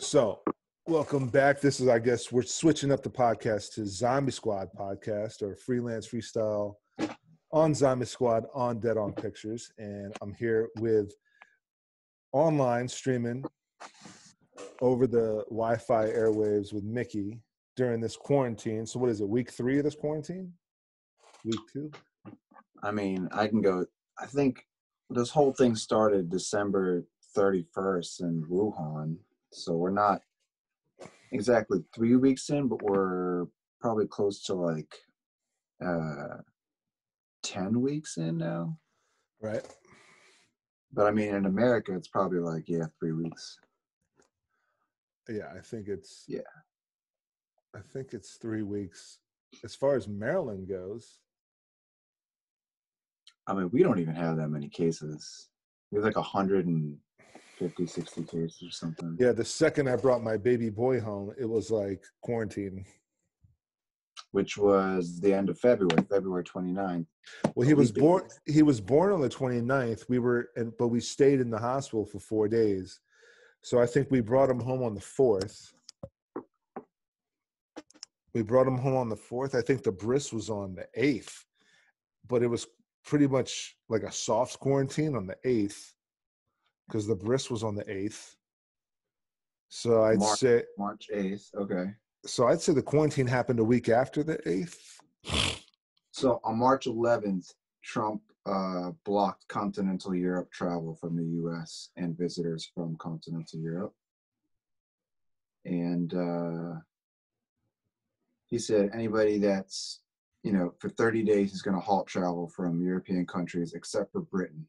So, welcome back. This is, I guess, we're switching up the podcast to Zombie Squad podcast or freelance freestyle on Zombie Squad on Dead On Pictures, and I'm here with online streaming over the Wi-Fi airwaves with Mickey during this quarantine. So, what is it? Week three of this quarantine? Week two? I mean, I can go. I think this whole thing started December 31st in Wuhan, so we're not exactly three weeks in, but we're probably close to like uh 10 weeks in now. Right. But I mean, in America, it's probably like yeah, three weeks. Yeah, I think it's. Yeah. I think it's three weeks. As far as Maryland goes, I mean, we don't even have that many cases. We have like 150, 60 cases or something. yeah, the second I brought my baby boy home, it was like quarantine. Which was the end of February, February 29th. Well, he was born. He was born on the 29th. We were, and but we stayed in the hospital for four days. So I think we brought him home on the fourth. We brought him home on the fourth. I think the bris was on the eighth, but it was pretty much like a soft quarantine on the eighth because the bris was on the eighth. So I'd March. say, March 8th. Okay. so I'd say the quarantine happened a week after the eighth. So on March 11th, Trump uh, blocked continental Europe travel from the U.S. and visitors from continental Europe. And uh, he said anybody that's, you know, for 30 days, he's going to halt travel from European countries except for Britain.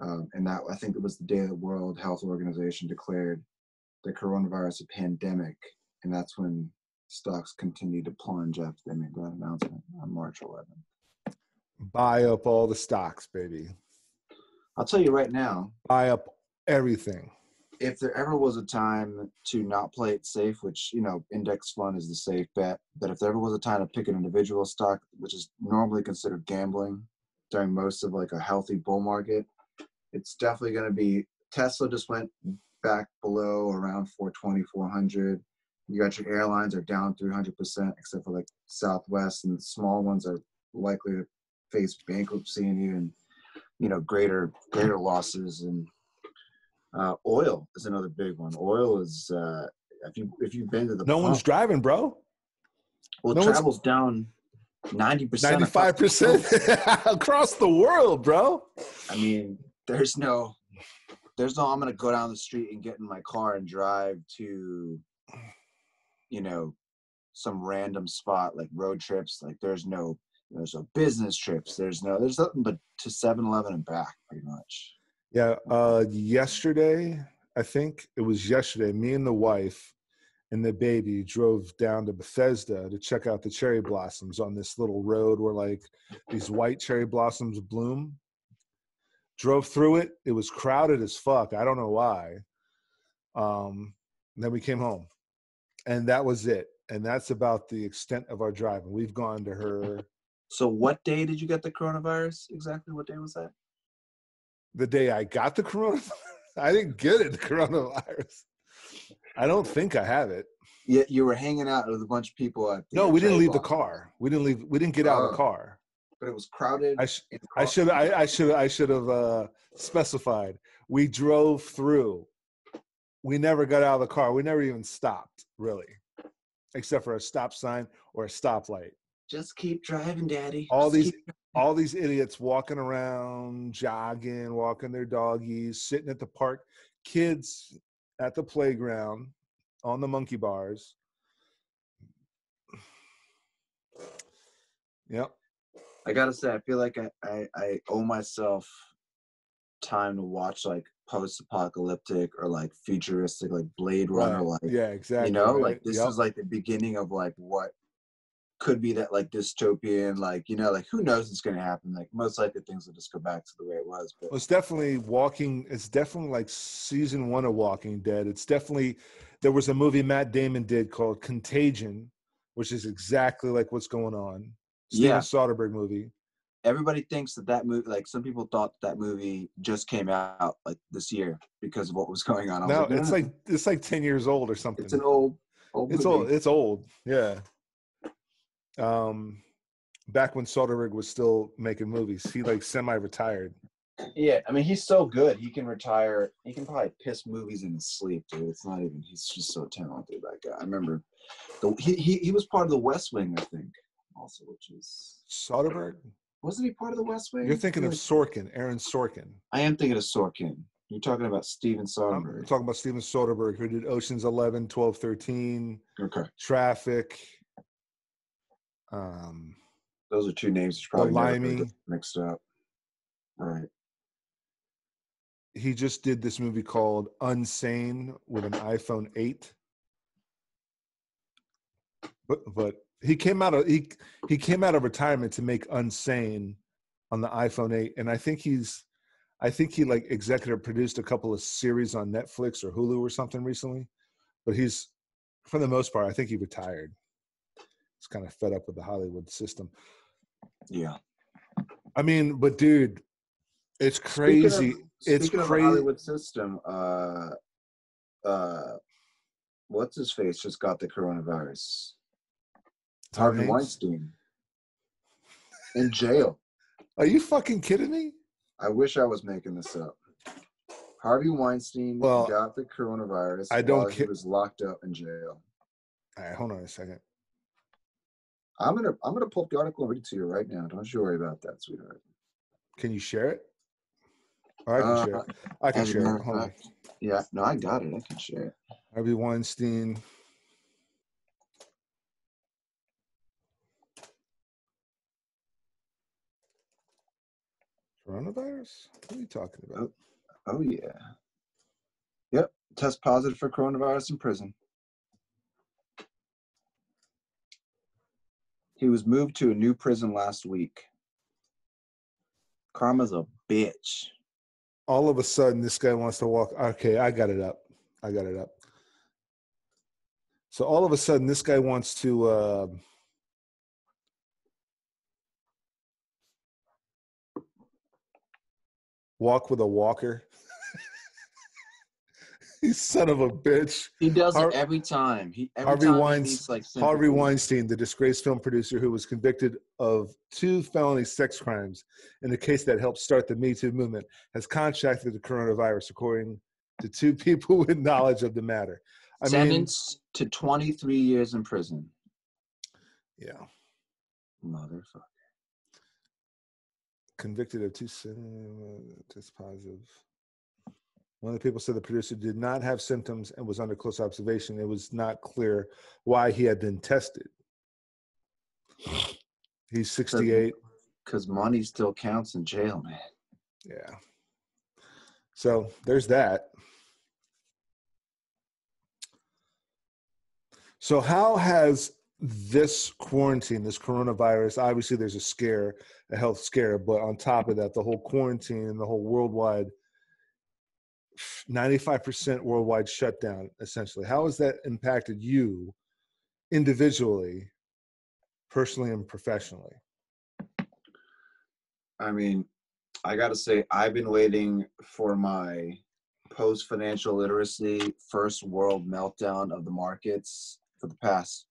Um, and that I think it was the day the World Health Organization declared the coronavirus a pandemic, and that's when stocks continued to plunge after they made that announcement on March 11th. Buy up all the stocks, baby. I'll tell you right now, Buy up everything. if there ever was a time to not play it safe, which you know, index fund is the safe bet, but if there ever was a time to pick an individual stock, which is normally considered gambling during most of like a healthy bull market, it's definitely going to be Tesla. Just went back below around 420, 400. You got your airlines are down 300 percent, except for like Southwest, and the small ones are likely to face bankruptcy and even you know greater greater losses and uh, oil is another big one. Oil is uh, if you if you've been to the No one's driving, bro. well no travel's down ninety percent. Ninety-five percent across the world, bro. I mean, there's no, there's no. I'm gonna go down the street and get in my car and drive to, you know, some random spot like road trips. Like there's no, there's no business trips. There's no, there's nothing but to 7-Eleven and back, pretty much. Yeah. Uh, yesterday, I think it was yesterday. Me and the wife and the baby drove down to Bethesda to check out the cherry blossoms on this little road where like these white cherry blossoms bloom. Drove through it. It was crowded as fuck. I don't know why. Um, then we came home, and that was it. And that's about the extent of our driving. We've gone to her So, what day did you get the coronavirus? Exactly, what day was that? the day I got the coronavirus. I didn't get it, the coronavirus. I don't think I have it. Yeah, you were hanging out with a bunch of people at. No, we didn't leave the car. We didn't leave. We didn't get out of the Oh. car. But it was crowded. I sh- I should I, I should I should have uh, specified. We drove through. We never got out of the car. We never even stopped, really, except for a stop sign or a stoplight. Just keep driving, Daddy. All Just these all these idiots walking around, jogging, walking their doggies, sitting at the park, kids at the playground, on the monkey bars. Yep. I gotta say, I feel like I, I, I owe myself time to watch like post-apocalyptic or like futuristic, like Blade Runner, Right. like yeah, exactly. you know, right. like this Yep. is like the beginning of like what could be that like dystopian, like you know, like who knows what's gonna happen? Like most likely things will just go back to the way it was. But Well, it's definitely walking. It's definitely like season one of Walking Dead. It's definitely there was a movie Matt Damon did called Contagion, which is exactly like what's going on. Steven Yeah. Soderbergh movie. everybody thinks that that movie, like some people thought that movie just came out like this year because of what was going on. I No, like, it's like it's like ten years old or something. it's an old, old It's movie. old. It's old. Yeah. Um, back when Soderbergh was still making movies, he like semi-retired. Yeah, I mean he's so good. He can retire. He can probably piss movies in his sleep, dude. It's not even. He's just so talented. That guy. I remember. The, he, he he was part of the West Wing, I think. Also, which is Soderbergh. wasn't he part of the West Wing? You're thinking of Sorkin, Aaron Sorkin. I am thinking of Sorkin. You're talking about Steven Soderbergh. I'm talking about Steven Soderbergh, who did Ocean's 11, 12, 13, okay, Traffic. Um, those are two names you probably Limey. mixed up. Right. he just did this movie called Unsane with an iPhone 8. But but he came out of he he came out of retirement to make Unsane on the iPhone 8 and I think he's I think he like executive produced a couple of series on Netflix or Hulu or something recently. But he's for the most part I think he retired. He's kind of fed up with the Hollywood system. Yeah. I mean, but dude, it's Speaking of- crazy. It's speaking crazy. Hollywood system. Uh, uh, what's his face just got the coronavirus? Harvey Hanks? Weinstein in jail. Are you fucking kidding me? I wish I was making this up. Harvey Weinstein Well, got the coronavirus. I don't while he was locked up in jail. All right, hold on a second. I'm gonna I'm gonna pull up the article and read it to you right now. Don't you worry about that, sweetheart. Can you share it? Or I can Uh, share it. I can share it. Hold on. Yeah, no, I got it. I can share it. Harvey Weinstein. Coronavirus? What are you talking about? Oh yeah. Yep. Test positive for coronavirus in prison. He was moved to a new prison last week. Karma's a bitch. All of a sudden, this guy wants to walk. Okay, I got it up. I got it up. So all of a sudden, this guy wants to. Uh, walk with a walker. you son of a bitch. He does Har- it every time. He every Harvey time he Weins- like Harvey. Weinstein, the disgraced film producer who was convicted of two felony sex crimes in the case that helped start the Me Too movement, has contracted the coronavirus, according to two people with knowledge of the matter. I mean, sentenced to 23 years in prison. yeah, Motherfucker. Convicted of two sin- uh, test positive. One of the people said the producer did not have symptoms and was under close observation. It was not clear why he had been tested. He's 68. Because money still counts in jail, man. Yeah. So there's that. So, how has this quarantine, this coronavirus, obviously there's a scare, a health scare, but on top of that, the whole quarantine and the whole worldwide 95% worldwide shutdown, essentially, how has that impacted you individually, personally, and professionally? I mean, I got to say, I've been waiting for my post financial literacy first world meltdown of the markets for the past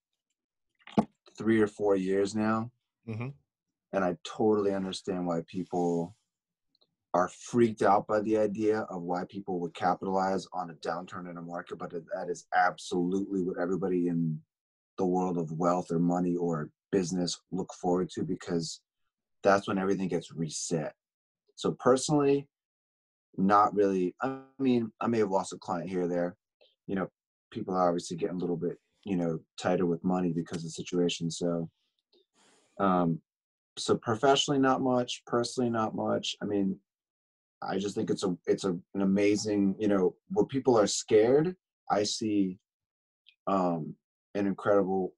three or four years now. Mm-hmm. And I totally understand why people are freaked out by the idea of why people would capitalize on a downturn in a market, but that is absolutely what everybody in the world of wealth or money or business look forward to because that's when everything gets reset. So personally, not really. I mean, I may have lost a client here or there. You know, people are obviously getting a little bit, you know, tighter with money because of the situation. So, um, so professionally, not much. Personally, not much. I mean, I just think it's a it's a, an amazing, you know, where people are scared. I see um, an incredible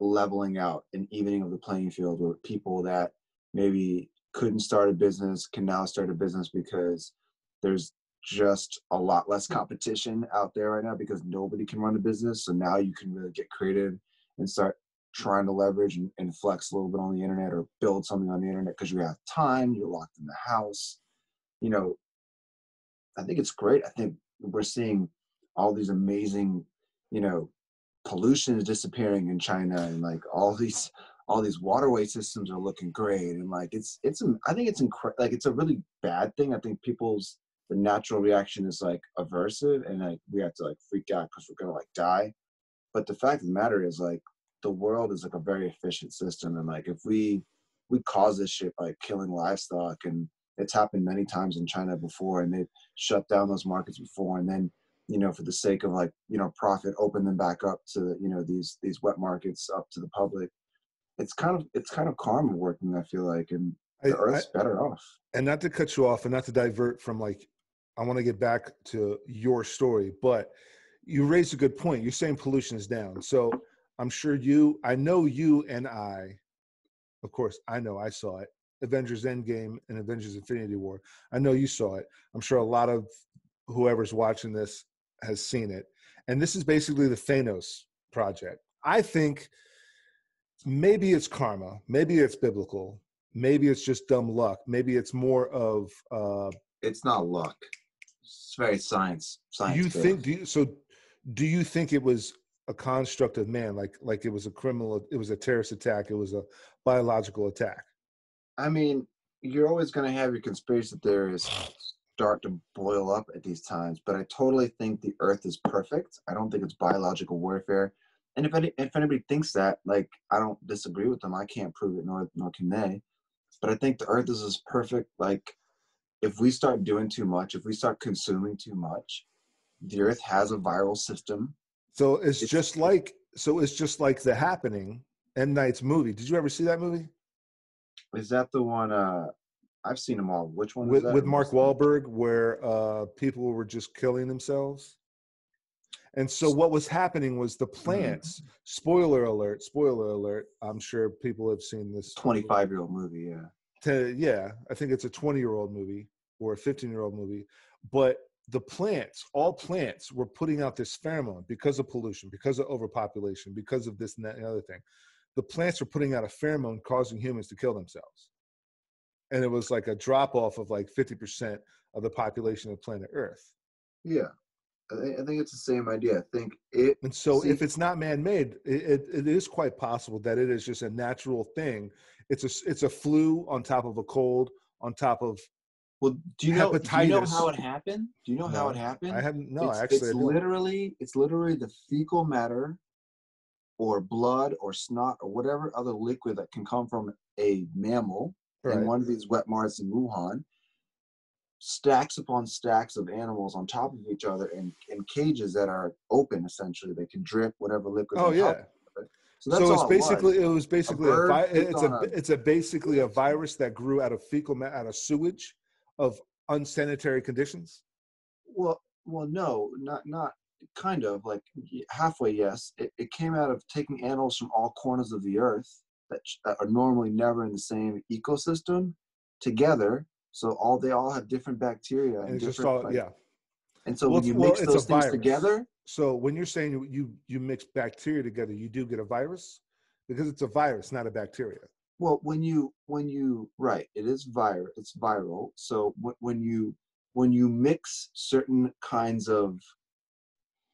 leveling out and evening of the playing field where people that maybe couldn't start a business can now start a business because there's just a lot less mm. competition out there right now because nobody can run a business. So now you can really get creative and start trying to leverage and, and flex a little bit on the internet or build something on the internet because you have time, you're locked in the house. You know, I think it's great. I think we're seeing all these amazing, you know, pollution is disappearing in China and like all these all these waterway systems are looking great and like it's it's I think it's incre- like it's a really bad thing. I think people's the natural reaction is like aversive and like we have to like freak out because we're gonna like die. But the fact of the matter is like the world is like a very efficient system and like if we we cause this shit by killing livestock and it's happened many times in China before and they've shut down those markets before and then you know for the sake of like you know profit open them back up to you know these these wet markets up to the public it's kind of it's kind of karma working i feel like and the I, earth's I, better off and not to cut you off and not to divert from like i want to get back to your story but you raised a good point you're saying pollution is down so i'm sure you i know you and i of course i know i saw it avengers endgame and avengers infinity war i know you saw it i'm sure a lot of whoever's watching this has seen it. And this is basically the Thanos project. I think maybe it's karma, maybe it's biblical, maybe it's just dumb luck, maybe it's more of. Uh, it's not luck. It's very science. Science. You think? Do you, so? Do you think it was a construct of man, like like it was a criminal, it was a terrorist attack, it was a biological attack? I mean, you're always going to have your conspiracy theories start to boil up at these times. But I totally think the Earth is perfect. I don't think it's biological warfare. And if any, if anybody thinks that, like I don't disagree with them. I can't prove it, nor nor can they. But I think the Earth is as perfect. Like if we start doing too much, if we start consuming too much, the Earth has a viral system. So it's, it's just like so it's just like the happening. M Night's movie. Did you ever see that movie? Is that the one? Uh, I've seen them all. Which one? With with Mark Wahlberg, where uh, people were just killing themselves. And so what was happening was the mm-hmm. plants. Mm-hmm. Spoiler alert! Spoiler alert! I'm sure people have seen this. Twenty-five year old movie, yeah. To, yeah, I think it's a twenty-year-old movie or a fifteen-year-old movie. But the plants, all plants, were putting out this pheromone because of pollution, because of overpopulation, because of this and that and other thing. The plants were putting out a pheromone causing humans to kill themselves and it was like a drop off of like 50% of the population of planet earth yeah i think, I think it's the same idea i think it and so see, if it's not man-made it, it, it is quite possible that it is just a natural thing it's a it's a flu on top of a cold on top of well do you know do you know how it happened do you know no, how it happened i haven't no it's, actually it's literally it's literally the fecal matter or blood or snot or whatever other liquid that can come from a mammal right. in one of these wet marts in Wuhan, stacks upon stacks of animals on top of each other in, in cages that are open essentially. They can drip whatever liquid. Oh yeah. So, that's so it's basically it was, it was basically a, vi- it's a, a, it's a basically a virus that grew out of fecal ma- out of sewage of unsanitary conditions. Well, well, no, not not kind of like halfway. Yes, it, it came out of taking animals from all corners of the earth that are normally never in the same ecosystem together. So all they all have different bacteria and, and different, all, like, yeah. And so well, when you well, mix those things virus. together, so when you're saying you you mix bacteria together, you do get a virus because it's a virus, not a bacteria. Well, when you when you right, it is viral. It's viral. So when you when you mix certain kinds of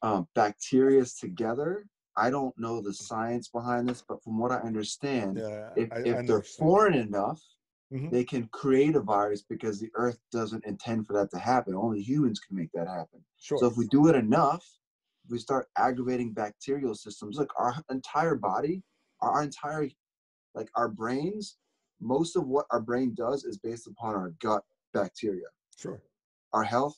um, bacteria together, I don't know the science behind this, but from what I understand, yeah, if, I, if I they're foreign enough, mm-hmm. they can create a virus because the Earth doesn't intend for that to happen. Only humans can make that happen. Sure. So if we do it enough, we start aggravating bacterial systems. Look, our entire body, our entire, like our brains, most of what our brain does is based upon our gut bacteria. Sure. Our health,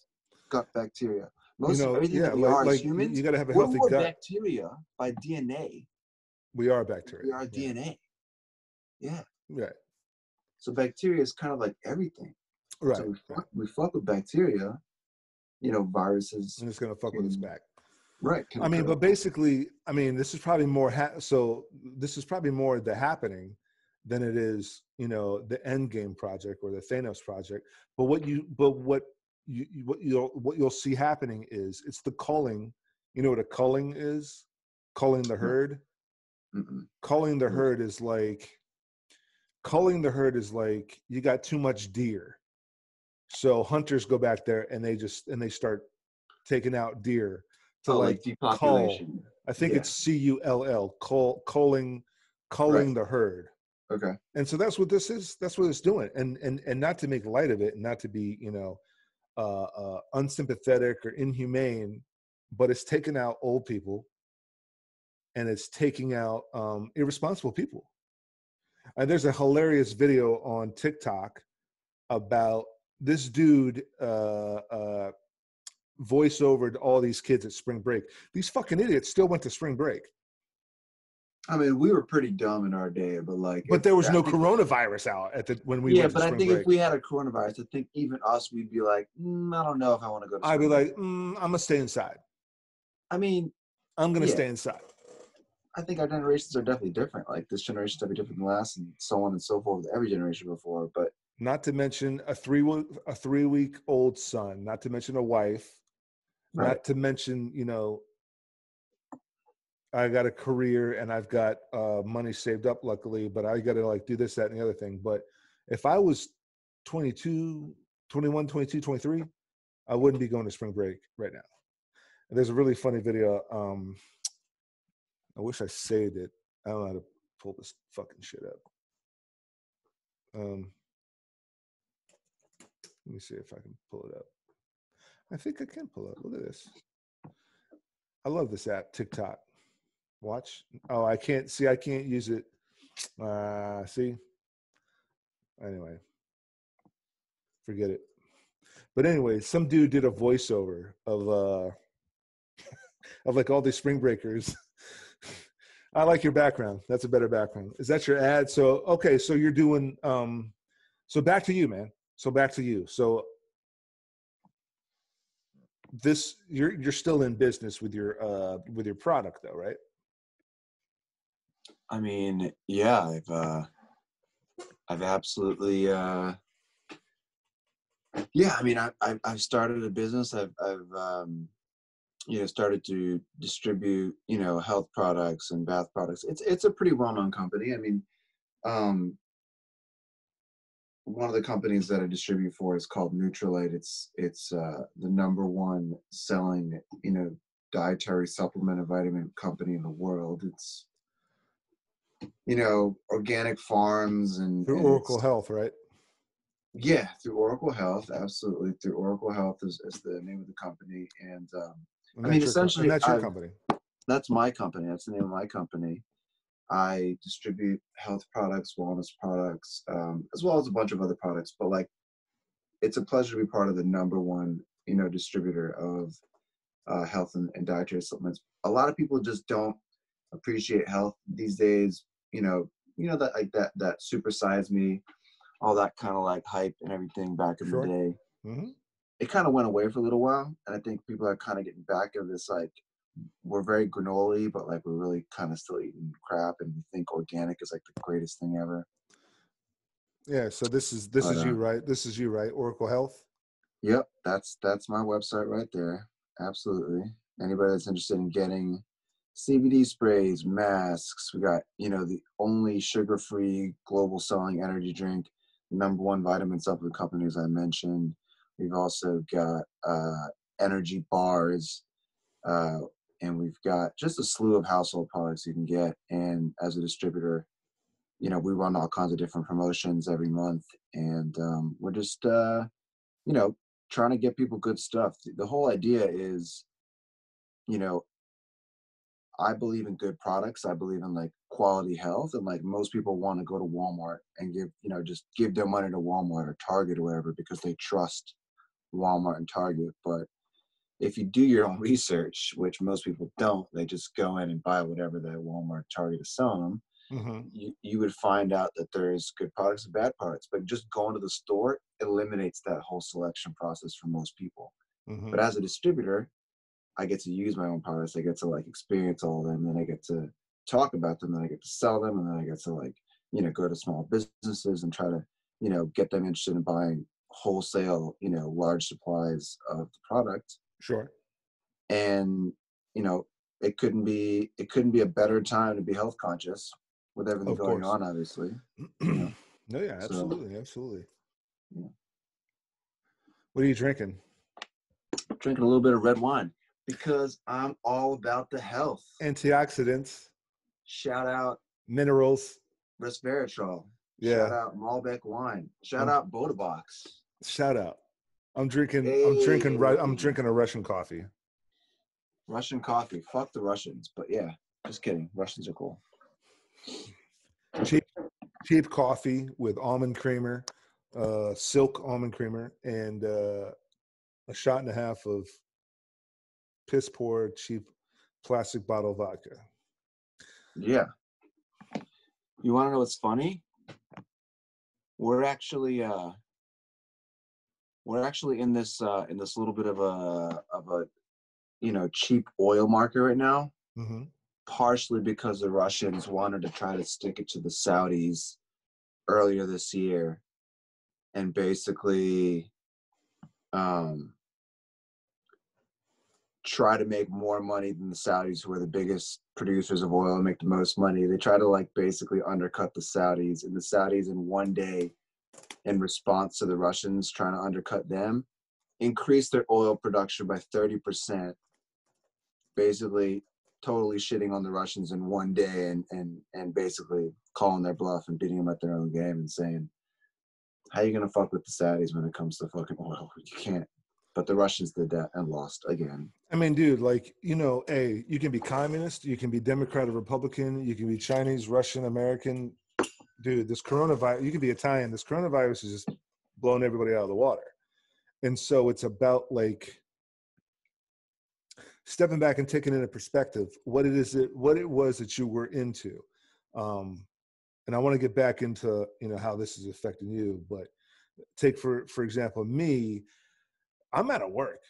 gut bacteria. Most you know, everything yeah, that we like, are like humans, you got to have a healthy we're gut. bacteria by DNA. We are bacteria. We are yeah. DNA. Yeah. Right. So bacteria is kind of like everything. Right. So we fuck, we fuck with bacteria, you know, viruses. And it's gonna fuck with us back. Right. I mean, but basically, I mean, this is probably more. Ha- so this is probably more the happening than it is, you know, the end game project or the Thanos project. But what you, but what you, what you'll what you'll see happening is it's the culling. You know what a culling is? Culling the herd. Mm-mm. Culling the Mm. herd is like culling the herd is like you got too much deer. So hunters go back there and they just and they start taking out deer to like, like cull. depopulation. I think yeah. it's C U L L cull culling culling the herd. Okay. and so that's what this is that's what it's doing and and and not to make light of it and not to be you know uh, uh unsympathetic or inhumane but it's taking out old people and it's taking out um irresponsible people and there's a hilarious video on tiktok about this dude uh uh voice to all these kids at spring break these fucking idiots still went to spring break I mean, we were pretty dumb in our day, but like, but there was I no coronavirus out at the when we yeah, went to but I think break if we had a coronavirus, I think even us, we'd be like, mm, I don't know if I want to go. to I'd be spring like, mm, I'm gonna stay inside. I mean, I'm gonna Yeah. stay inside. I think our generations are definitely different. Like this generation is definitely different than last, and so on and so forth. with Every generation before, but Not to mention a three a three week old son. Not to mention a wife. Right. Not to mention, you know, I got a career and I've got uh, money saved up, luckily. But I got to like do this, that, and the other thing. But if I was 22, 21, 22, 23, I wouldn't be going to spring break right now. And there's a really funny video. Um, I wish I saved it. I don't know how to pull this fucking shit up. Um, let me see if I can pull it up. I think I can pull it. Look at this. I love this app, TikTok. Watch. Oh, I can't see. I can't use it. Uh, see. Anyway, forget it. But anyway, some dude did a voiceover of uh of like all these spring breakers. I like your background. That's a better background. Is that your ad? So okay, so you're doing um so back to you, man. So back to you. So this you're you're still in business with your uh with your product though, right? I mean, yeah, I've uh, I've absolutely uh, yeah. I mean, I, I've I've started a business. I've I've um, you know started to distribute you know health products and bath products. It's it's a pretty well known company. I mean, um, one of the companies that I distribute for is called Nutrilite. It's it's uh, the number one selling you know dietary supplement and vitamin company in the world. It's you know organic farms and, Through and Oracle Health, right? yeah, through Oracle Health, absolutely. Through Oracle Health is, is the name of the company, and um, And I mean, essentially, that's your I've- company. that's my company. That's the name of my company. I distribute health products, wellness products, um, as well as a bunch of other products. But like, it's a pleasure to be part of the number one, you know, distributor of uh, health and, and dietary supplements. A lot of people just don't appreciate health these days. You know, you know that like that that supersize me, all that kind of like hype and everything back in Sure. the day hmm it kind of went away for a little while and i think people are kind of getting back of this like we're very granola but like we're really kind of still eating crap and we think organic is like the greatest thing ever Yeah. So this is this But, is you, uh, right? This is you, right? Oracle Health. yep that's that's my website right there absolutely anybody that's interested in getting cbd sprays masks we got you know the only sugar-free global selling energy drink number one vitamin supplement company as i mentioned we've also got uh, energy bars uh, and we've got just a slew of household products you can get. And as a distributor, you know, we run all kinds of different promotions every month, and um, we're just, uh, you know, trying to get people good stuff. The whole idea is, you know, I believe in good products. I believe in like quality health, and like most people want to go to Walmart and give, you know, just give their money to Walmart or Target or whatever because they trust Walmart and Target, but if you do your own research, which most people don't, they just go in and buy whatever the Walmart Target is selling them. hmm You, you would find out that there's good products and bad products, but just going to the store eliminates that whole selection process for most people. hmm But as a distributor, I get to use my own products. I get to like experience all of them, then I get to talk about them, then I get to sell them, and then I get to like you know go to small businesses and try to you know get them interested in buying wholesale you know large supplies of the product Sure. and you know it couldn't be it couldn't be a better time to be health conscious with everything Of going course. on. Obviously, no, yeah, So- absolutely, absolutely. Yeah. What are you drinking? drinking a little bit of red wine because I'm all about the health. Antioxidants, Shout out minerals. resveratrol. Yeah. Shout out Malbec wine. Shout Um, out Bota Box. shout out. I'm drinking. I'm drinking. I'm drinking a Russian coffee. Russian coffee. Fuck the Russians. But yeah, just kidding. Russians are cool. cheap cheap coffee with almond creamer, uh, silk almond creamer, and uh, a shot and a half of piss poor cheap plastic bottle vodka. Yeah. You want to know what's funny? We're actually uh we're actually in this uh in this little bit of a of a you know cheap oil market right now, hmm partially because the Russians wanted to try to stick it to the Saudis earlier this year and basically um try to make more money than the Saudis, who are the biggest producers of oil and make the most money. They try to like basically undercut the Saudis, and the Saudis in one day, in response to the Russians trying to undercut them, increase their oil production by thirty percent. Basically, totally shitting on the Russians in one day, and and and basically calling their bluff and beating them at their own game and saying, "How you gonna fuck with the Saudis when it comes to fucking oil? You can't." But the Russians did that and lost again. I mean, dude, like you know, a you can be communist, you can be Democrat or Republican, you can be Chinese, Russian, American. Dude, this coronavirus, you can be Italian. This coronavirus is just blowing everybody out of the water, and so it's about like stepping back and taking into perspective what it is that what it was that you were into. Um, and I want to get back into you know how this is affecting you, but take for for example me, I'm out of work.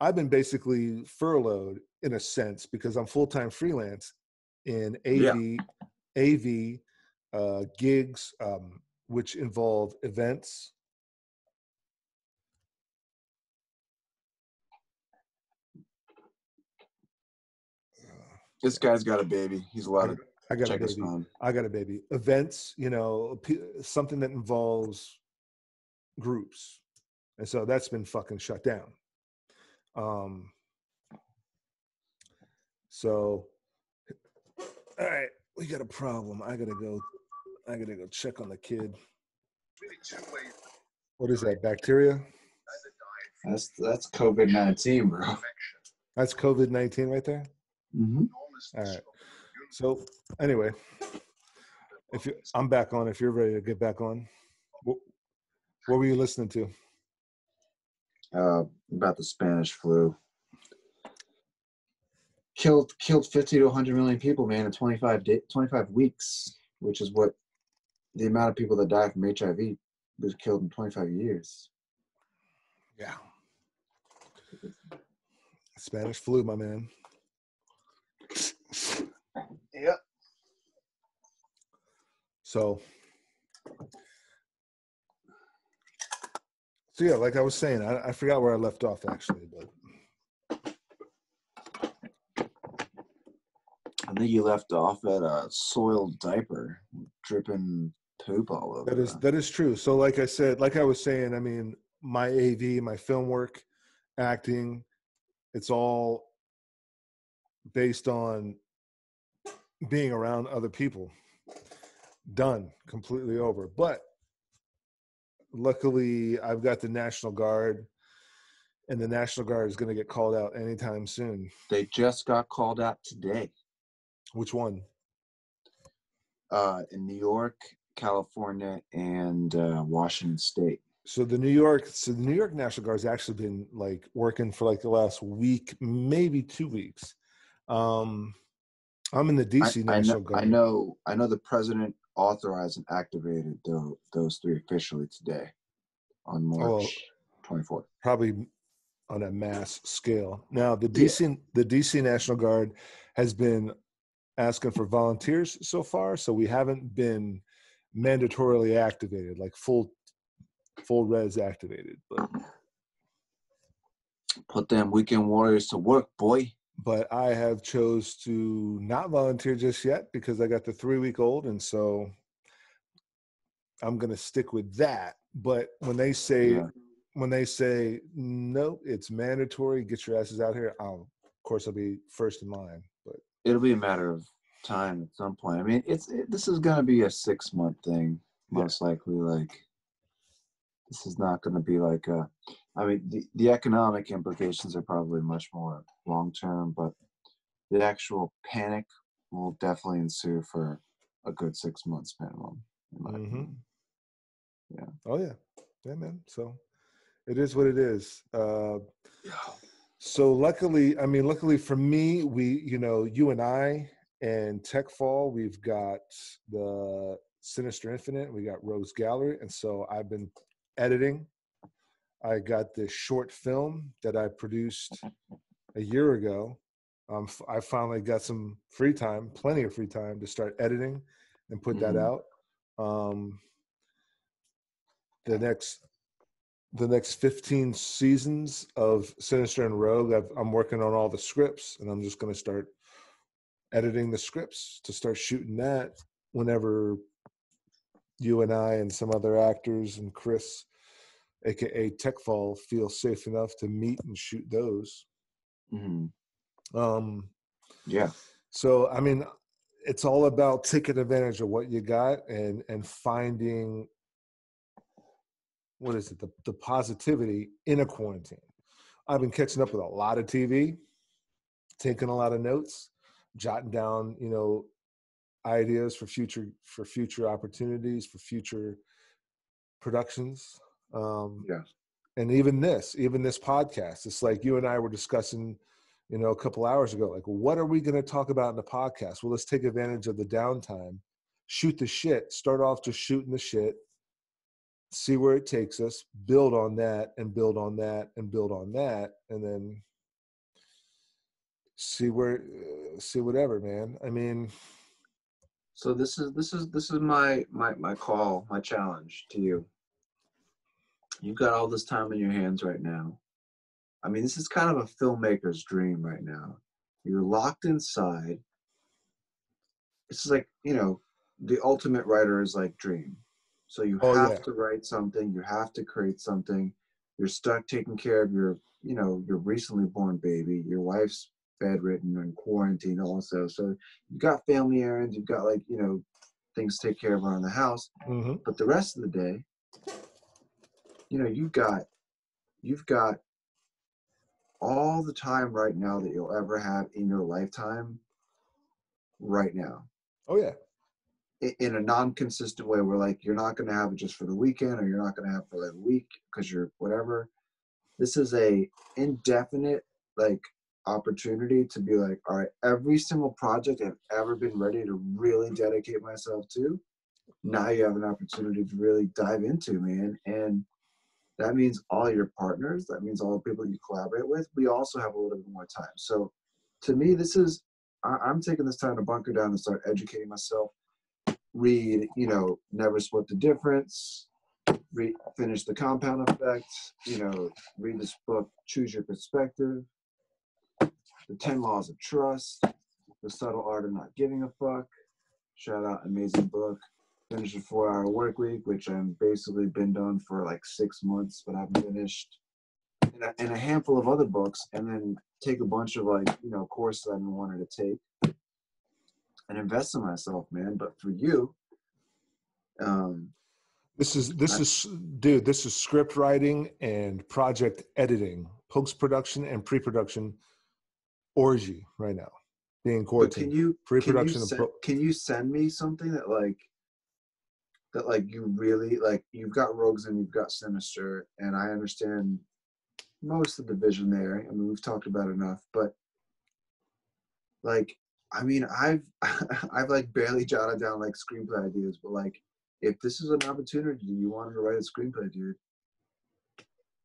I've been basically furloughed in a sense because I'm full time freelance in AV, AV uh, gigs, um, which involve events. This guy's got a baby. He's allowed to I got a check his baby. I got a baby. Events, you know, something that involves groups, and so that's been fucking shut down. Um. So, all right, we got a problem. I gotta go. I gotta go check on the kid. What is that? Bacteria? That's that's COVID nineteen, bro. That's COVID nineteen right there. Mm-hmm. All right. So anyway, if you, I'm back on. If you're ready to get back on, what, what were you listening to? Uh, about the Spanish flu. Killed killed fifty to hundred million people, man, in 25 day, 25 weeks, which is what the amount of people that die from HIV was killed in twenty five years. Yeah. Spanish flu, my man. Yep. So, so yeah, like I was saying, I, I forgot where I left off actually, but I think you left off at a soiled diaper, dripping poop all over. that is that is true. So, like I said, like I was saying, I mean, my AV, my film work, acting, it's all based on being around other people. Done, completely over. But luckily, I've got the National Guard, and the National Guard is going to get called out anytime soon. They just got called out today. Which one? uh, in New York, California, and uh, Washington State. So the New York, so the New York National Guard's actually been like working for like the last week, maybe two weeks. Um, I'm in the DC I National know, Guard. I know. I know. The president authorized and activated those, those three officially today, on March twenty fourth. probably on a mass scale. Now the Yeah. DC the DC National Guard has been asking for volunteers so far, so we haven't been mandatorily activated, like full full res activated. But Put them weekend warriors to work, boy. but I have chose to not volunteer just yet because I got the three week old, and so I'm going to stick with that. But when they say Yeah. when they say no, it's mandatory. Get your asses out here. I'll, of course, I'll be first in line. But It'll be a matter of time at some point. I mean, it's it, this is going to be a six month thing, Yeah. most likely. Like, this is not going to be like a. I mean, the, the economic implications are probably much more long term, but the actual panic will definitely ensue for a good six months minimum. Mhm. opinion. oh yeah, yeah, man. So it is what it is. Uh, so luckily, I mean, luckily for me, we, you know, you and I and Techfall, we've got the Sinister Infinite, we got Rogues Gallery, and so I've been editing. I got this short film that I produced a year ago. Um, I finally got some free time, plenty of free time to start editing and put that Mhm. out. Um, the next the next 15 seasons of Sinister and Rogue, I've, I'm working on all the scripts, and I'm just going to start editing the scripts to start shooting that whenever you and I and some other actors and Chris, aka Techfall, feel safe enough to meet and shoot those. Mhm. Um, Yeah. so I mean, it's all about taking advantage of what you got and and finding what is it the, the positivity in a quarantine. I've been catching up with a lot of TV, taking a lot of notes, jotting down you know ideas for future for future opportunities for future productions. Um, Yeah. and even this even this podcast it's like you and i were discussing you know a couple hours ago like what are we going to talk about in the podcast well let's take advantage of the downtime shoot the shit start off just shooting the shit see where it takes us build on that and build on that and build on that and then see where uh, see whatever man i mean So this is this is this is my my my call, my challenge to you. You've got all this time in your hands right now. I mean, this is kind of a filmmaker's dream right now. You're locked inside. This is like, you know, the ultimate writer is like dream. So you Oh, have yeah. to write something, you have to create something. You're stuck taking care of your, you know, your recently born baby. Your wife's bedridden and quarantined also. So you've got family errands, you've got like, you know, things to take care of around the house. mhm. But the rest of the day, you know, you've got you've got all the time right now that you'll ever have in your lifetime right now oh yeah in a non-consistent way where like you're not going to have it just for the weekend or you're not going to have for like a week because you're whatever this is a indefinite like opportunity to be like all right every single project i've ever been ready to really dedicate myself to now you have an opportunity to really dive into man. And that means all your partners that means all the people you collaborate with we also have a little bit more time. So to me this is i'm taking this time to bunker down and start educating myself read you know never split the difference finish the compound effect you know read this book choose your perspective the 10 laws of trust the subtle art of not giving a fuck shout out amazing book Finished a four hour work week which i'm basically been done for like six months but i've finished and a, and a handful of other books and then take a bunch of like you know courses i've been wanting to take and invest in myself man but for you um This is this is dude. This is script writing and project editing, post production and pre production orgy right now. Being but can quarantined. you can you, Pre-production and send, pro- can you send me something that like that like you really like you've got rogues and you've got sinister and i understand most of the vision there i mean we've talked about enough but like i mean i've i've like barely jotted down like screenplay ideas but like if this is an opportunity you wanted to write a screenplay dude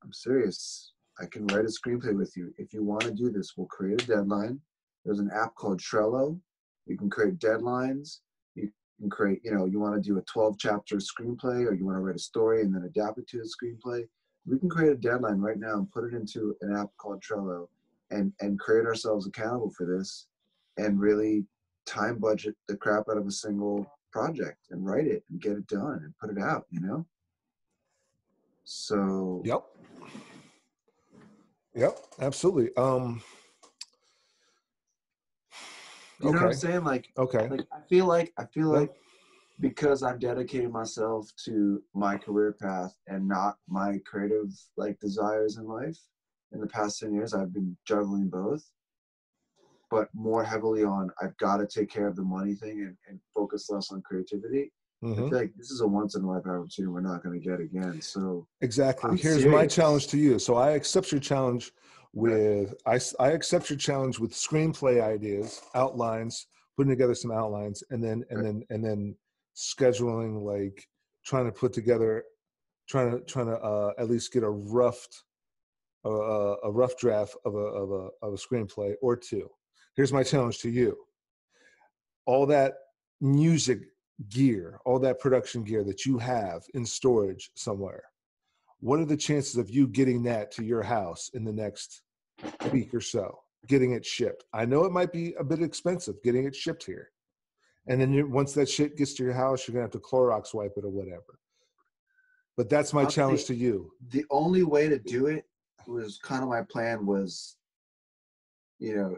i'm serious i can write a screenplay with you. If you want to do this we'll create a deadline. There's an app called trello. You can create deadlines. You can create you know you want to do a 12 chapter screenplay or you want to write a story and then adapt it to a screenplay. We can create a deadline right now and put it into an app called trello and and create ourselves accountable for this and really time budget the crap out of a single project and write it and get it done and put it out you know? So Yep. Yep. Absolutely. Um. you know what i'm saying like Okay. like i feel like i feel like because i've dedicated myself to my career path and not my creative like desires in life in the past 10 years i've been juggling both but more heavily on i've got to take care of the money thing and, and focus less on creativity Mhm. feel like this is a once in a life opportunity we're not going to get again so Exactly. I'm Here's my challenge to you. So I accept your challenge with I, I accept your challenge with screenplay ideas, outlines, putting together some outlines, and then and Right. then and then scheduling like trying to put together, trying to trying to uh, at least get a rough uh, a rough draft of a of a of a screenplay or two. Here's my challenge to you. All that music gear, all that production gear that you have in storage somewhere what are the chances of you getting that to your house in the next week or so? Getting it shipped. I know it might be a bit expensive getting it shipped here. And then you, once that shit gets to your house you're going to have to clorox wipe it or whatever. But that's my Honestly, challenge to you. the only way to do it was kind of my plan was you know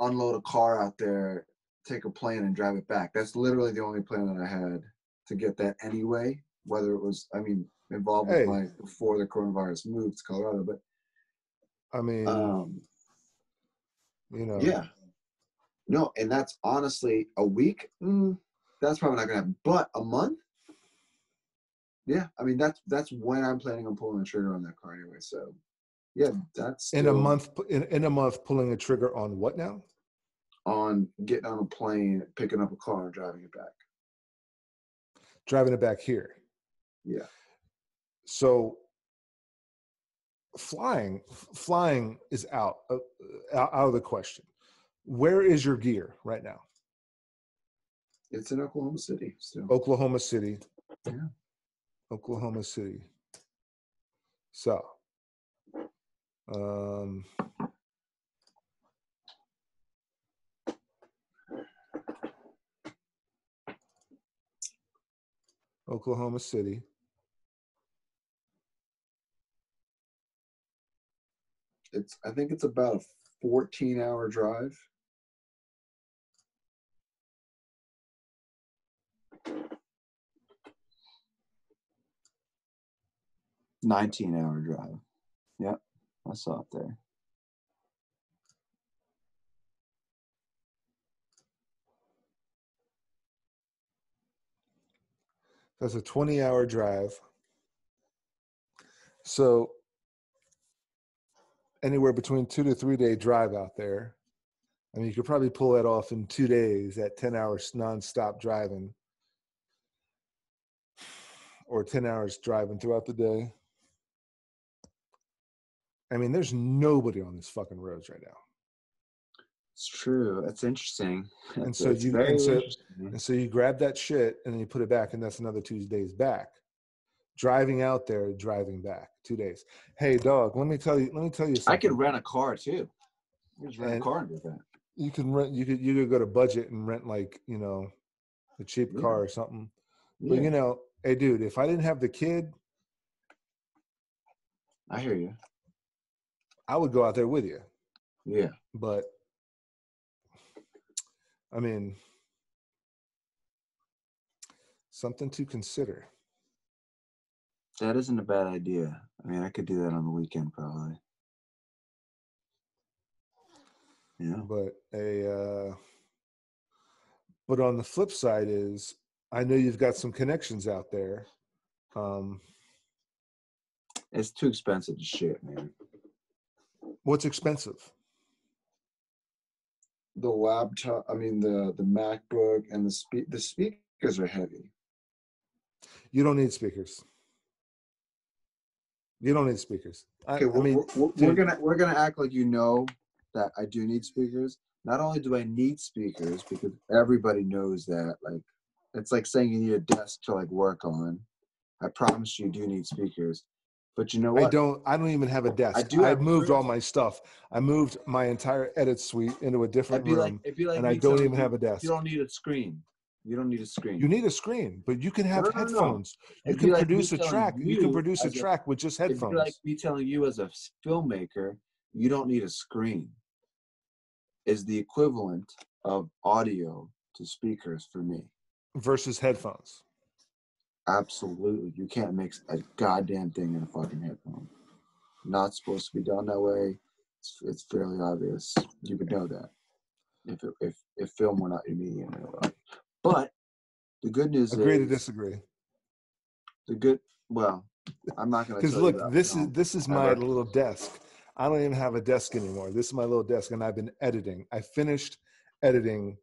unload a car out there take a plane and drive it back. That's literally the only plan that i had to get that anyway whether it was i mean involved Hey. with my before the coronavirus moved to colorado but i mean um you know. yeah. No and that's honestly a week mm, that's probably not gonna happen but a month? Yeah i mean that's that's when i'm planning on pulling the trigger on that car anyway so yeah that's in a month in, in a month pulling a trigger on what now on getting on a plane picking up a car and driving it back. Driving it back here. Yeah. so flying flying is out uh, out out of the question. Where is your gear right now? It's in oklahoma city still oklahoma city. Yeah. oklahoma city. So um oklahoma city it's i think it's about a 14 hour drive Nineteen hour drive. Yep, I saw it there. That's a 20 hour drive. So anywhere between two to three day drive out there. I mean, you could probably pull that off in two days at 10 hours nonstop driving or 10 hours driving throughout the day. I mean, there's nobody on these fucking roads right now. It's true. That's interesting. And so you- and so- And so you grab that shit and then you put it back, and that's another two days back. Driving out there, driving back, two days. Hey, dog, let me tell you. Let me tell you something. I could rent a car too. You just rent And- a car and do that. you can rent you could you could go to budget and rent like you know a cheap Yeah. car or something Yeah, but you know hey dude if i didn't have the kid I hear you. i would go out there with you Yeah. but i mean something to consider That isn't a bad idea. I mean, I could do that on the weekend probably. Yeah. but a uh but on the flip side is i know you've got some connections out there um It's too expensive to ship, man. what's expensive The laptop, I mean the the MacBook and the spe- the speakers are heavy. you don't need speakers you don't need speakers I, Okay, I we're, mean we're, we're, we're gonna we're gonna act like you know that I do need speakers. Not only do I need speakers because everybody knows that, like it's like saying you need a desk to like work on. I promise you do need speakers, But you know what? I don't. I don't even have a desk. I, do a moved all my stuff. I moved my entire edit suite into a different room, like like and I don't even you, have a desk. You don't need a screen. You don't need a screen. You need a screen, but you can have No, no, no, no. headphones. You can like produce a track. You, can produce a track with just It'd headphones be like me telling you as a filmmaker, you don't need a screen. Is the equivalent of audio to speakers for me. versus headphones. Absolutely. You can't mix a goddamn thing in a fucking headphone. Not supposed to be done that way. It's, it's fairly obvious. You would know that if it, if if film were not your medium. in a way. But the good news Agree to disagree. the good. Well, I'm not going to. Because look, this is this is my little desk. I don't even have a desk anymore. This is my little desk, and I've been editing. I finished editing.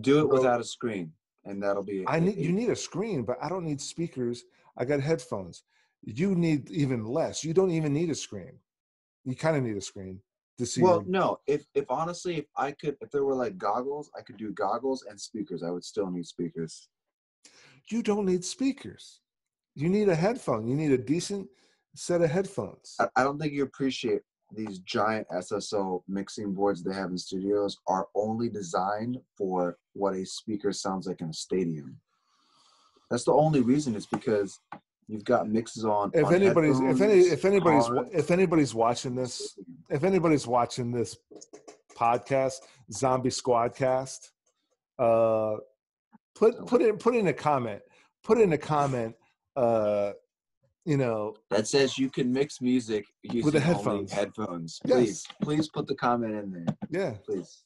do it without a screen, and that'll be. I need you need a screen, but I don't need speakers. I got headphones. You need even less. You don't even need a screen. You kind of need a screen to see. Well, your- no. If if honestly, if I could, if there were like goggles, I could do goggles and speakers. I would still need speakers. you don't need speakers. You need a headphone. You need a decent set of headphones. I, I don't think you appreciate these giant SSO mixing boards they have in studios are only designed for what a speaker sounds like in a stadium. That's the only reason. Is because you've got mixes on. If on anybody's, if any, if anybody's, on- if anybody's watching this, if anybody's watching this podcast, Zombie Squadcast, uh, put put in put in a comment. Put in a comment. Uh, you know, that says you can mix music using With the only headphones. Headphones. Yes. Please, please put the comment in there. yeah. Please.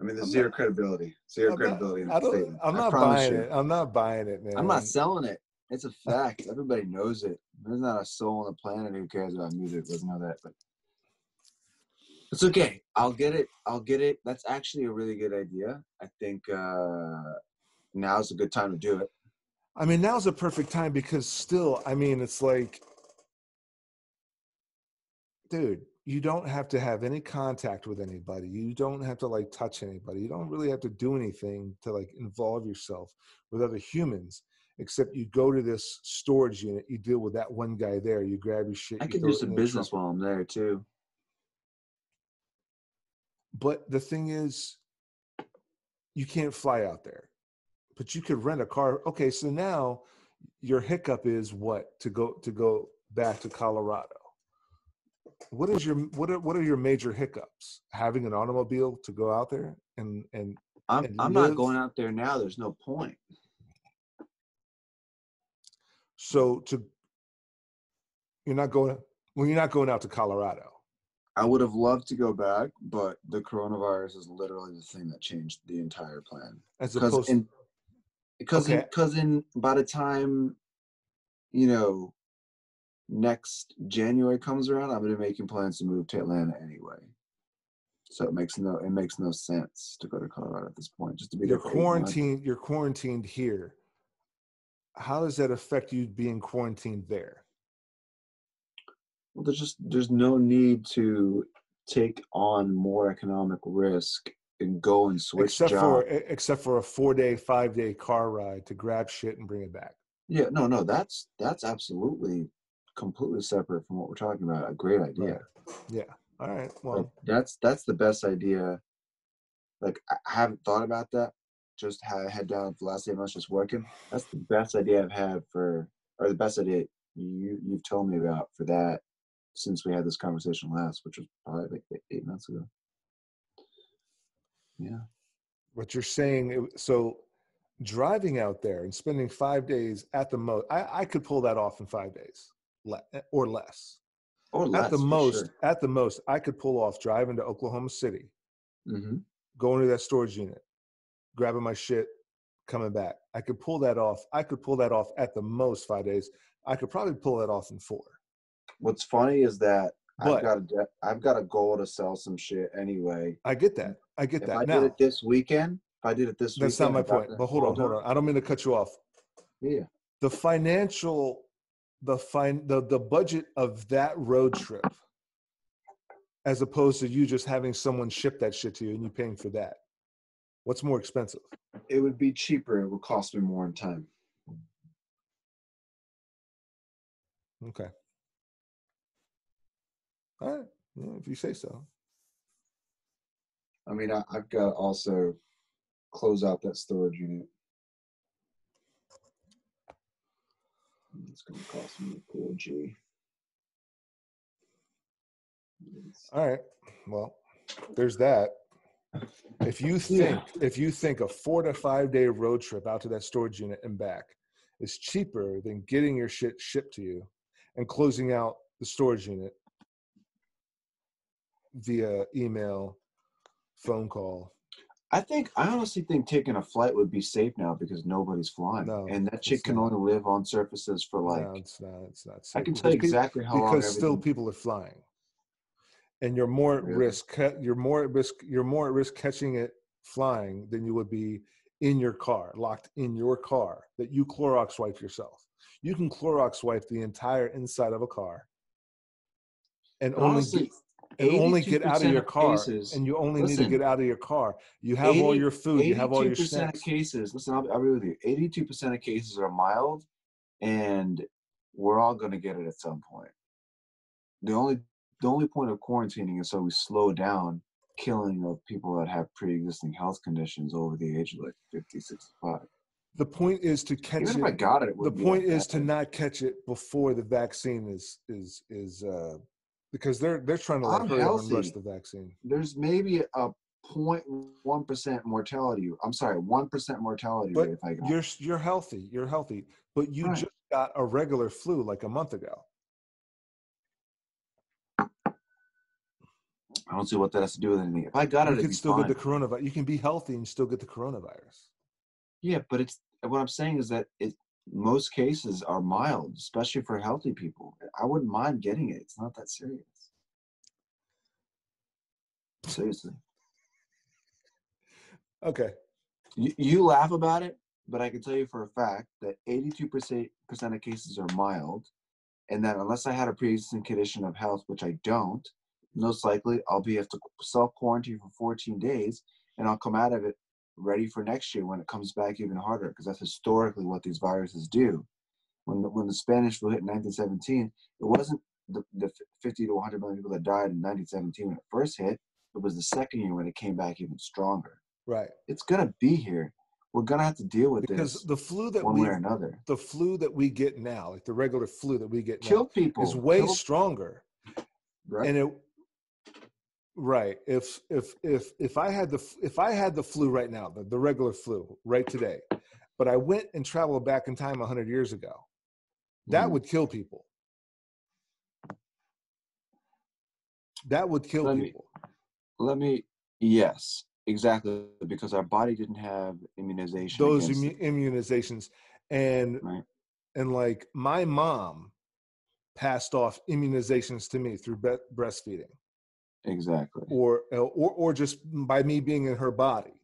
I mean, there's I'm zero not- credibility. Zero I'm credibility not, I that don't. statement. I'm I not buying you. it. I'm not buying it, man. I'm not selling it. It's a fact. Everybody knows it. There's not a soul on the planet who cares about music doesn't know that. But it's okay. I'll get it. I'll get it. That's actually a really good idea. I think uh, now's a good time to do it. I mean, now's a perfect time because still, I mean, it's like, dude, you don't have to have any contact with anybody. You don't have to like touch anybody. You don't really have to do anything to like involve yourself with other humans, except you go to this storage unit, you deal with that one guy there, you grab your shit. I can do some business while I'm there too. But the thing is, you can't fly out there, but you could rent a car. Okay, so now your hiccup is what to go to go back to Colorado. What is your what are what are your major hiccups? Having an automobile to go out there and and I'm And I'm live- not going out there now. There's no point. so to you're not going well you're not going out to Colorado. I would have loved to go back, but the coronavirus is literally the thing that changed the entire plan. As opposed in because in, Okay. because in by the time you know next January comes around, I'm gonna be making plans to move to Atlanta anyway. So it makes no it makes no sense to go to Colorado at this point. Just to be you're there for eight months. quarantined you're quarantined here. How does that affect you being quarantined there? Well, there's just there's no need to take on more economic risk and go and switch except jobs. for except for a four day, five day car ride to grab shit and bring it back. Yeah, no, no, that's that's absolutely completely separate from what we're talking about. A great idea. Yeah. All right. Like, Well, that's that's the best idea. Like I haven't thought about that. Just had head down the last eight months just working. That's the best idea I've had for, or the best idea you you've told me about for that since we had this conversation last, which was probably like eight months ago. Yeah. what you're saying, so driving out there and spending five days at the most, I, I could pull that off in five days or less. Or less, at the most, sure. at the most, I could pull off driving to Oklahoma City, Mhm. going to that storage unit, grabbing my shit, coming back. I could pull that off. I could pull that off at the most five days. I could probably pull that off in four. What's funny is that But- I've got a de- I've got a goal to sell some shit anyway. I get that. I get If that. I now, did it this weekend, if I did it this weekend. that's not my point. But hold on, hold on. I don't mean to cut you off. Yeah. the financial the fine the, the budget of that road trip as opposed to you just having someone ship that shit to you and you paying for that what's more expensive It would be cheaper. It would cost me more in time. Okay. All right. Yeah, if you say so. I mean, I, I've got to also close out that storage unit. It's going to cost me a cool G. All right. Well, there's that. If you think Yeah. if you think a four to five day road trip out to that storage unit and back is cheaper than getting your shit shipped to you and closing out the storage unit via email, phone call. I think I honestly think taking a flight would be safe now because nobody's flying, No, and that shit can not. only live on surfaces for like. no, it's not. It's not. Safe. I can tell you exactly how long. because still people are flying, and you're more at Really? risk. You're more at risk. You're more at risk catching it flying than you would be in your car, locked in your car that you Clorox wipe yourself. You can Clorox wipe the entire inside of a car, and only honestly, get, and only get out of 82% your car. cases- and you only need to get out of your car. You have all your food. You have all your 82% snacks. of cases. Listen, I'll, I'll be with you. Eighty-two percent of cases are mild, and we're all going to get it at some point. The only the only point of quarantining is so we slow down killing of people that have pre-existing health conditions over the age of like 50, 65. The point is to catch Even it. if I got it, it the point like is to not catch it before the vaccine is is is uh because they're they're trying to like I'm hurry up and rush the vaccine. There's maybe a 0.1 percent mortality. I'm sorry, one percent mortality But rate if I got. You're you're healthy. You're healthy, but you Right. just got a regular flu like a month ago. I don't see what that has to do with anything. If I got it, You can still fine. get the coronavirus. You can be healthy and still get the coronavirus. Yeah, but it's what I'm saying is that it most cases are mild, especially for healthy people. I wouldn't mind getting it. It's not that serious. Seriously. Okay. You, you laugh about it, but I can tell you for a fact that 82% of cases are mild, and that unless I had a pre-existing condition of health, which I don't, most likely I'll be have to self quarantine for 14 days, and I'll come out of it ready for next year when it comes back even harder, because that's historically what these viruses do. When the, when the Spanish flu hit in 1917, it wasn't the, the 50 to 100 million people that died in 1917 when it first hit. It was the second year when it came back even stronger Right. it's gonna be here. We're gonna have to deal with Because this the flu that one we way or another. the flu that we get now, like the regular flu that we get Kill now, people. is way Kill- stronger. right? and it right if if if if i had the if i had the flu right now the, the regular flu right today but i went and traveled back in time 100 years ago that Mhm. would kill people that would kill Let me- people Let me. Yes, exactly. Because our body didn't have immunization. those immu- immunizations and right? and like my mom passed off immunizations to me through bre- breastfeeding Exactly. or uh, or or just by me being in her body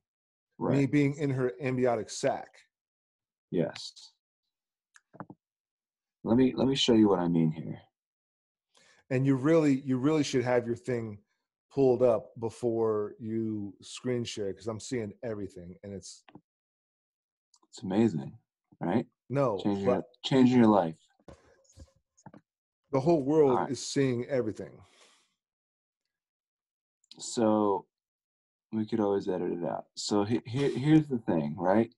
me being in her amniotic sac Yes. Let me let me show you what I mean here. and you really you really should have your thing pulled up before you screen share because i'm seeing everything and it's It's amazing, right? no Changing your, changing your life. the whole world Alright. is seeing everything So we could always edit it out. So he, here, here's the thing, right?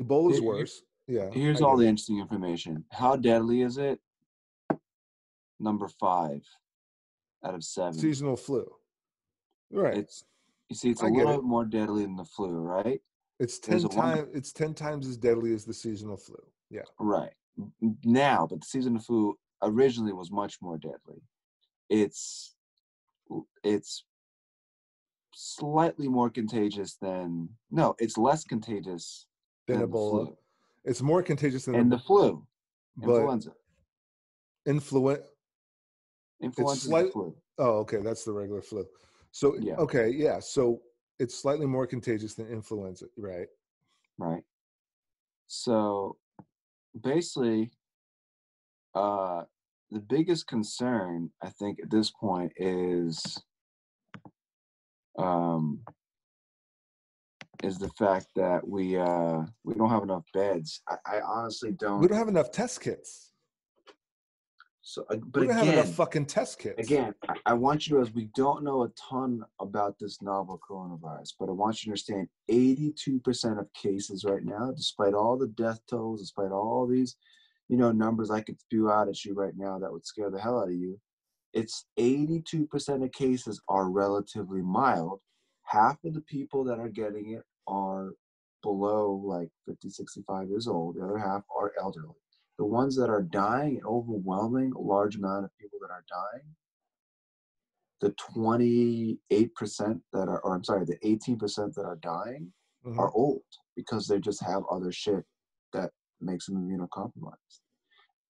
ebola's worse yeah Here's all the interesting information. How deadly is it? Number five out of seven. seasonal flu right It's you see, it's a I little it. bit more deadly than the flu, right? it's 10 there's a one- times it's 10 times as deadly as the seasonal flu yeah Right. Now, but the seasonal flu originally was much more deadly. It's it's slightly more contagious than no, it's less contagious than than the ebola flu. it's more contagious than And the flu, but influenza. influenza Influenza the slight- flu. oh okay that's the regular flu so Yeah. okay yeah so it's slightly more contagious than influenza right right? So basically, uh, the biggest concern I think at this point is um, is the fact that we uh, we don't have enough beds. I, I honestly don't. we don't have enough test kits So, uh, but gonna have again, enough fucking test kits. again, I- I want you to, as we don't know a ton about this novel coronavirus, but I want you to understand 82% of cases right now, despite all the death tolls, despite all these, you know, numbers I could spew out at you right now that would scare the hell out of you, it's 82% of cases are relatively mild. Half of the people that are getting it are below like 50, 65 years old. The other half are elderly the ones that are dying, an overwhelming large amount of people that are dying, the 28% that are, or I'm sorry, the 18% that are dying Mhm. are old because they just have other shit that makes them immunocompromised.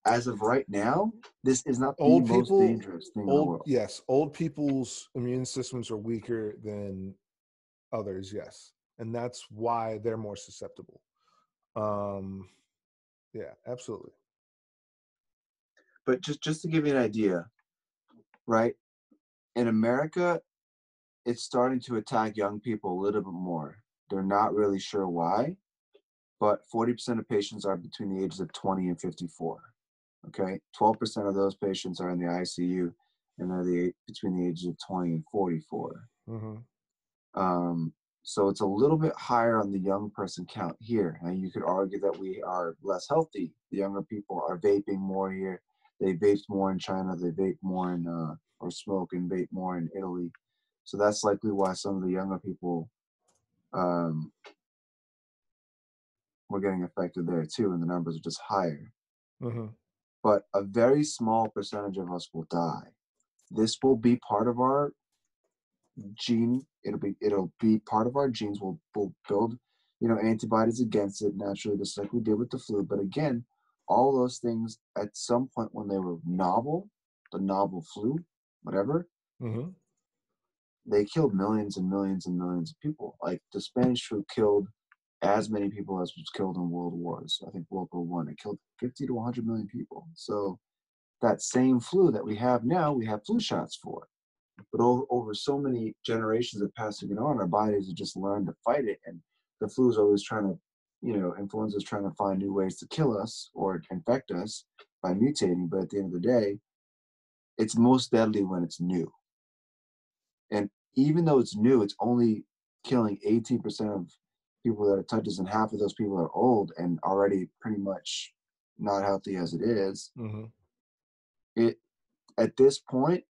As of right now, this is not the Old most people- dangerous thing in the world. yes old people's immune systems are weaker than others yes and that's why they're more susceptible um yeah absolutely But just just to give you an idea, right? In America, it's starting to attack young people a little bit more. They're not really sure why, but 40% of patients are between the ages of 20 and 54. Okay, 12% of those patients are in the ICU, and they're the between the ages of 20 and 44. hmm Um, so it's a little bit higher on the young person count here. And you could argue that we are less healthy. The younger people are vaping more here. They vape more in China. They vape more in, uh, or smoke and vape more in Italy. So that's likely why some of the younger people um, were getting affected there too, and the numbers are just higher. hmm But a very small percentage of us will die. This will be part of our gene it'll be it'll be part of our genes we'll, we'll build you know antibodies against it naturally just like we did with the flu but again all those things at some point when they were novel the novel flu whatever hmm they killed millions and millions and millions of people like the spanish flu killed as many people as was killed in world wars i think world war one it killed 50 to 100 million people so that same flu that we have now we have flu shots for but over, over so many generations of passing it on, our bodies have just learned to fight it. And the flu is always trying to, you know, influenza is trying to find new ways to kill us or infect us by mutating. But at the end of the day, it's most deadly when it's new. And even though it's new, it's only killing 18% of people that it touches, and half of those people are old and already pretty much not healthy as it is. hmm It at this point,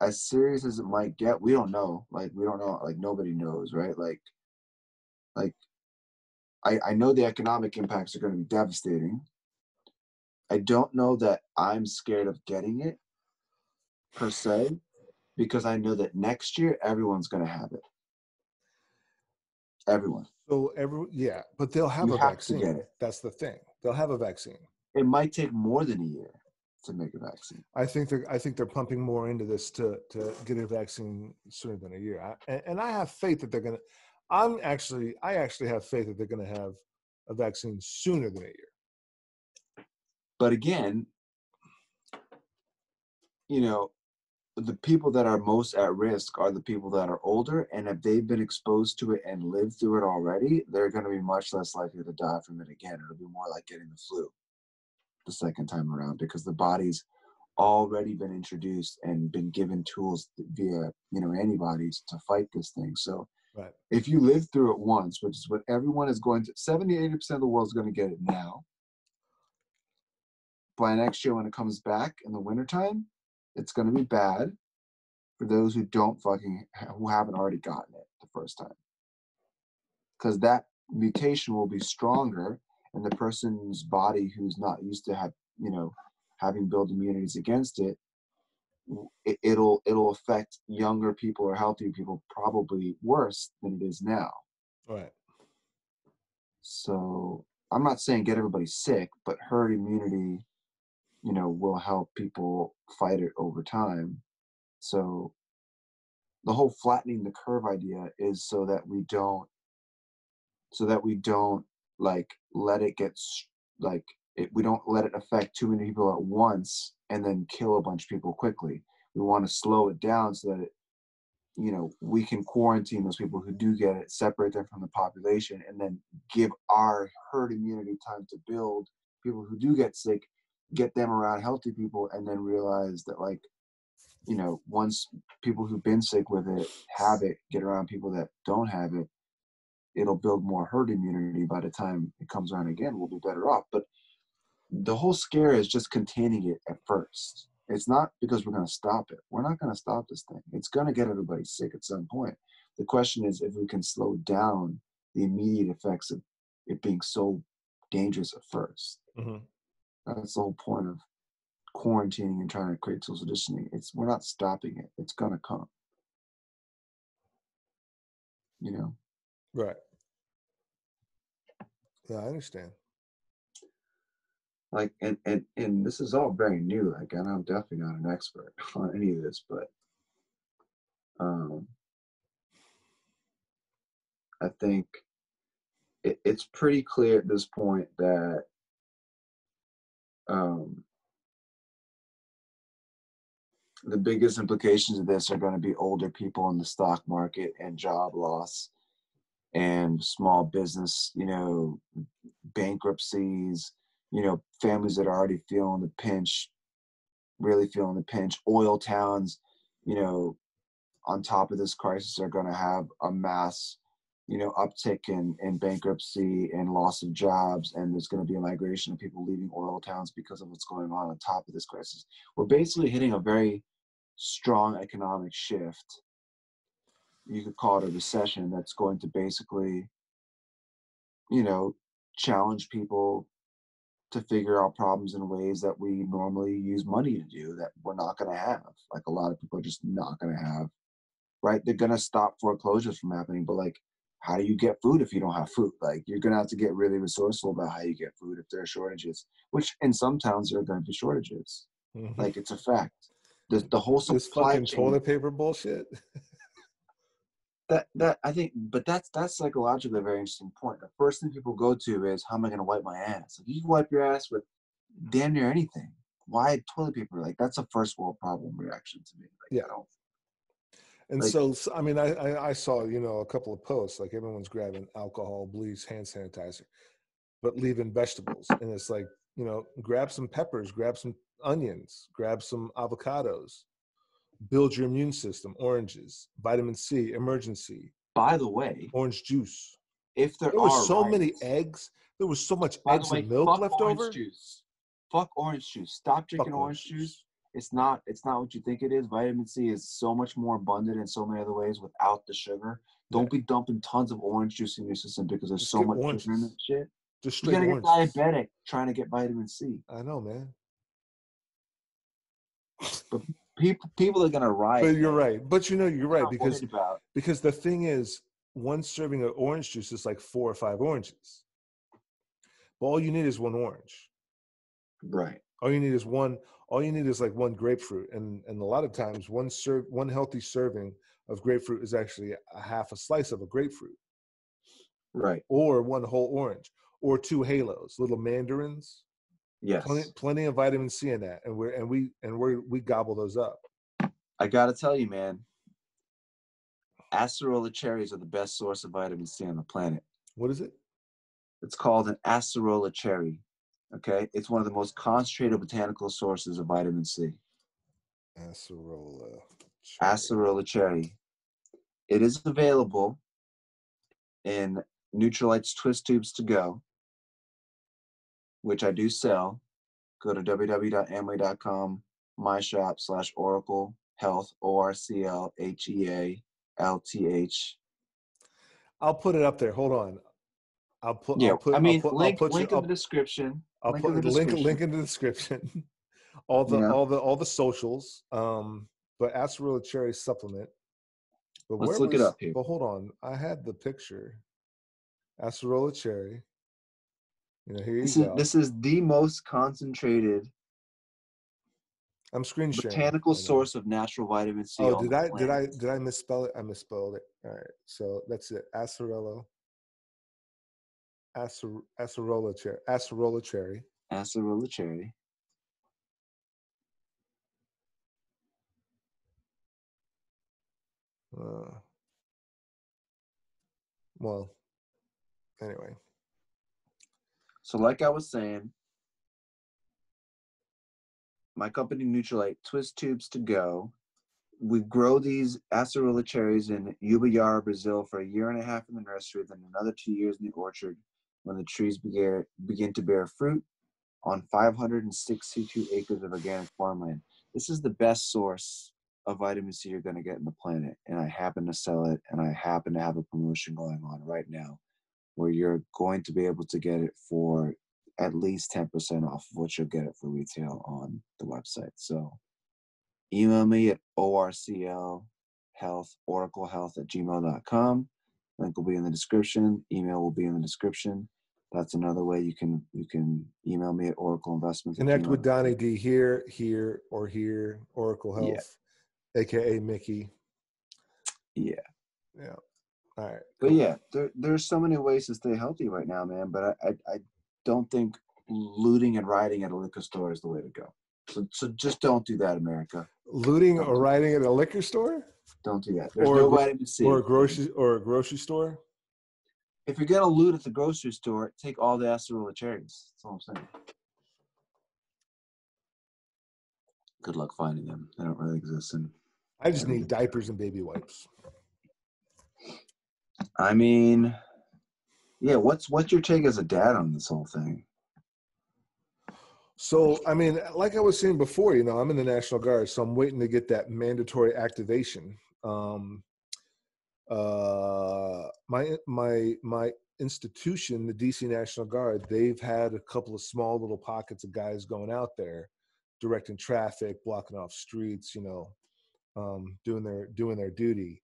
as serious as it might get, we don't know. Like we don't know. Like nobody knows, right? Like, like I I know the economic impacts are going to be devastating. I don't know that I'm scared of getting it per se, because I know that next year everyone's going to have it. Everyone. So every yeah but they'll have You a have vaccine that's the thing they'll have a vaccine It might take more than a year to make a vaccine. I think they're I think they're pumping more into this to to get a vaccine sooner than a year. I, and, and I have faith that they're gonna. I'm actually I actually have faith that they're gonna have a vaccine sooner than a year. But again, you know, the people that are most at risk are the people that are older, and if they've been exposed to it and lived through it already, they're going to be much less likely to die from it again. It'll be more like getting the flu the second time around because the body's already been introduced and been given tools via you know antibodies to fight this thing. So Right. if you live through it once, which is what everyone is going to, 70, 80% of the world is going to get it now. By next year, when it comes back in the wintertime, it's going to be bad for those who don't fucking, who haven't already gotten it the first time. Because that mutation will be stronger and the person's body who's not used to have, you know, having built immunities against it, it, it'll it'll affect younger people or healthier people probably worse than it is now. Right. So I'm not saying get everybody sick, but herd immunity, you know, will help people fight it over time. So the whole flattening the curve idea is so that we don't so that we don't like let it get like it, we don't let it affect too many people at once and then kill a bunch of people quickly. We want to slow it down so that it, you know, we can quarantine those people who do get it, separate them from the population, and then give our herd immunity time to build. People who do get sick, get them around healthy people and then realize that like you know once people who've been sick with it have it get around people that don't have it it'll build more herd immunity by the time it comes around again we'll be better off. But the whole scare is just containing it at first. It's not because we're going to stop it. We're not going to stop this thing. It's going to get everybody sick at some point. The question is if we can slow down the immediate effects of it being so dangerous at 1st Mhm. That's the whole point of quarantining and trying to create social distancing. It's we're not stopping it. It's gonna come. You know. Right. Yeah, I understand. like and, and and this is all very new like and i'm definitely not an expert on any of this but um i think it, it's pretty clear at this point that um the biggest implications of this are going to be older people in the stock market and job loss and small business you know bankruptcies you know families that are already feeling the pinch really feeling the pinch. Oil towns you know on top of this crisis are going to have a mass you know uptick in in bankruptcy and loss of jobs and there's going to be a migration of people leaving oil towns because of what's going on on top of this crisis. We're basically hitting a very strong economic shift. You could call it a recession that's going to basically you know challenge people to figure out problems in ways that we normally use money to do that we're not going to have. Like a lot of people are just not going to have right? They're going to stop foreclosures from happening but like how do you get food if you don't have food like you're going to have to get really resourceful about how you get food if there are shortages which in some towns there are going to be shortages Mhm. like it's a fact the, the whole this supply fucking chain toilet paper bullshit. that that I think, but that's that's psychologically a very interesting point. The first thing people go to is how am I going to wipe my ass? Like you can wipe your ass with damn near anything. Why toilet paper? Like that's a first world problem reaction to me. Like, Yeah. I don't, And Like- so, I mean, I, I I saw you know a couple of posts like everyone's grabbing alcohol, bleach, hand sanitizer, but leaving vegetables, and it's like you know grab some peppers, grab some onions, grab some avocados, build your immune system, oranges, vitamin C, emergency, by the way, orange juice. if there, There are so many eggs. There was so much eggs way, and milk left orange over. juice. Fuck orange juice. Stop drinking Fuck orange juice. It's not. It's not what you think it is. Vitamin C is so much more abundant in so many other ways without the sugar. Don't be dumping tons of orange juice in your system because there's Just so much oranges. sugar in that shit. Just You're straight gonna get diabetic trying to get vitamin C. I know, man. But People, people are gonna riot. But you're man. right. But you know, you're right because because the thing is, one serving of orange juice is like four or five oranges. But all you need is one orange. Right. All you need is one. All you need is like one grapefruit, and and a lot of times one serve one healthy serving of grapefruit is actually a half a slice of a grapefruit, Right. or one whole orange, or two halos, little mandarins. Yes. Plenty, plenty of vitamin C in that, and we're and we and we we gobble those up. I gotta tell you, man. Acerola cherries are the best source of vitamin C on the planet. What is it? It's called an acerola cherry. Okay, it's one of the most concentrated botanical sources of vitamin C. Acerola. cherry. Acerola cherry. It is available in Nutrilite's twist tubes to go, which I do sell. Go to www.amway.com, my shop slash Oracle Health, O R C L H E A L T H. I'll put it up there. Hold on. I'll put. Yeah, I'll put, I mean, I'll put, link, I'll put link you, in the description. I'll link put link link in the description. all the Yeah. all the all the socials. Um, but acerola cherry supplement. But Let's look it was- up here. But hold on, I had the picture. Acerola cherry. You know, here This you is go. this is the most concentrated I'm screen sharing. botanical source of natural vitamin C. Oh, did I did I did I misspell it? I misspelled it. All right, so that's it. Acerola. Acer, acerola cherry. Acerola cherry. Acerola cherry. Uh, well, anyway, So, like I was saying, my company Nutrilite twist tubes to go. We grow these acerola cherries in Ubajara, Brazil for a year and a half in the nursery, then another two years in the orchard when the trees begin, begin to bear fruit on 562 acres of organic farmland. This is the best source of vitamin C you're going to get in the planet. And I happen to sell it, and I happen to have a promotion going on right now where you're going to be able to get it for at least 10% off of what you'll get it for retail on the website. So email me at orcl health oracle health at gmail.com link will be in the description email will be in the description that's another way you can you can email me at oracle investments Connect with Donnie D here, here, or here, Oracle Health, aka Mickey. yeah Yeah. All right. but cool. yeah there, there's so many ways to stay healthy right now man but I, I i don't think looting and rioting at a liquor store is the way to go so so just don't do that america Looting or riding at a liquor store don't do that there's Or a no vitamin c or a grocery or a grocery store. if you're gonna loot at the grocery store take all the acerola cherries that's all i'm saying good luck finding them they don't really exist in I just need diapers and baby wipes. I mean, yeah. What's what's your take as a dad on this whole thing? So, I mean, like I was saying before, you know, I'm in the National Guard, so I'm waiting to get that mandatory activation. Um, uh, my my my institution, the DC National Guard, they've had a couple of small little pockets of guys going out there, directing traffic, blocking off streets, you know, um, doing their doing their duty,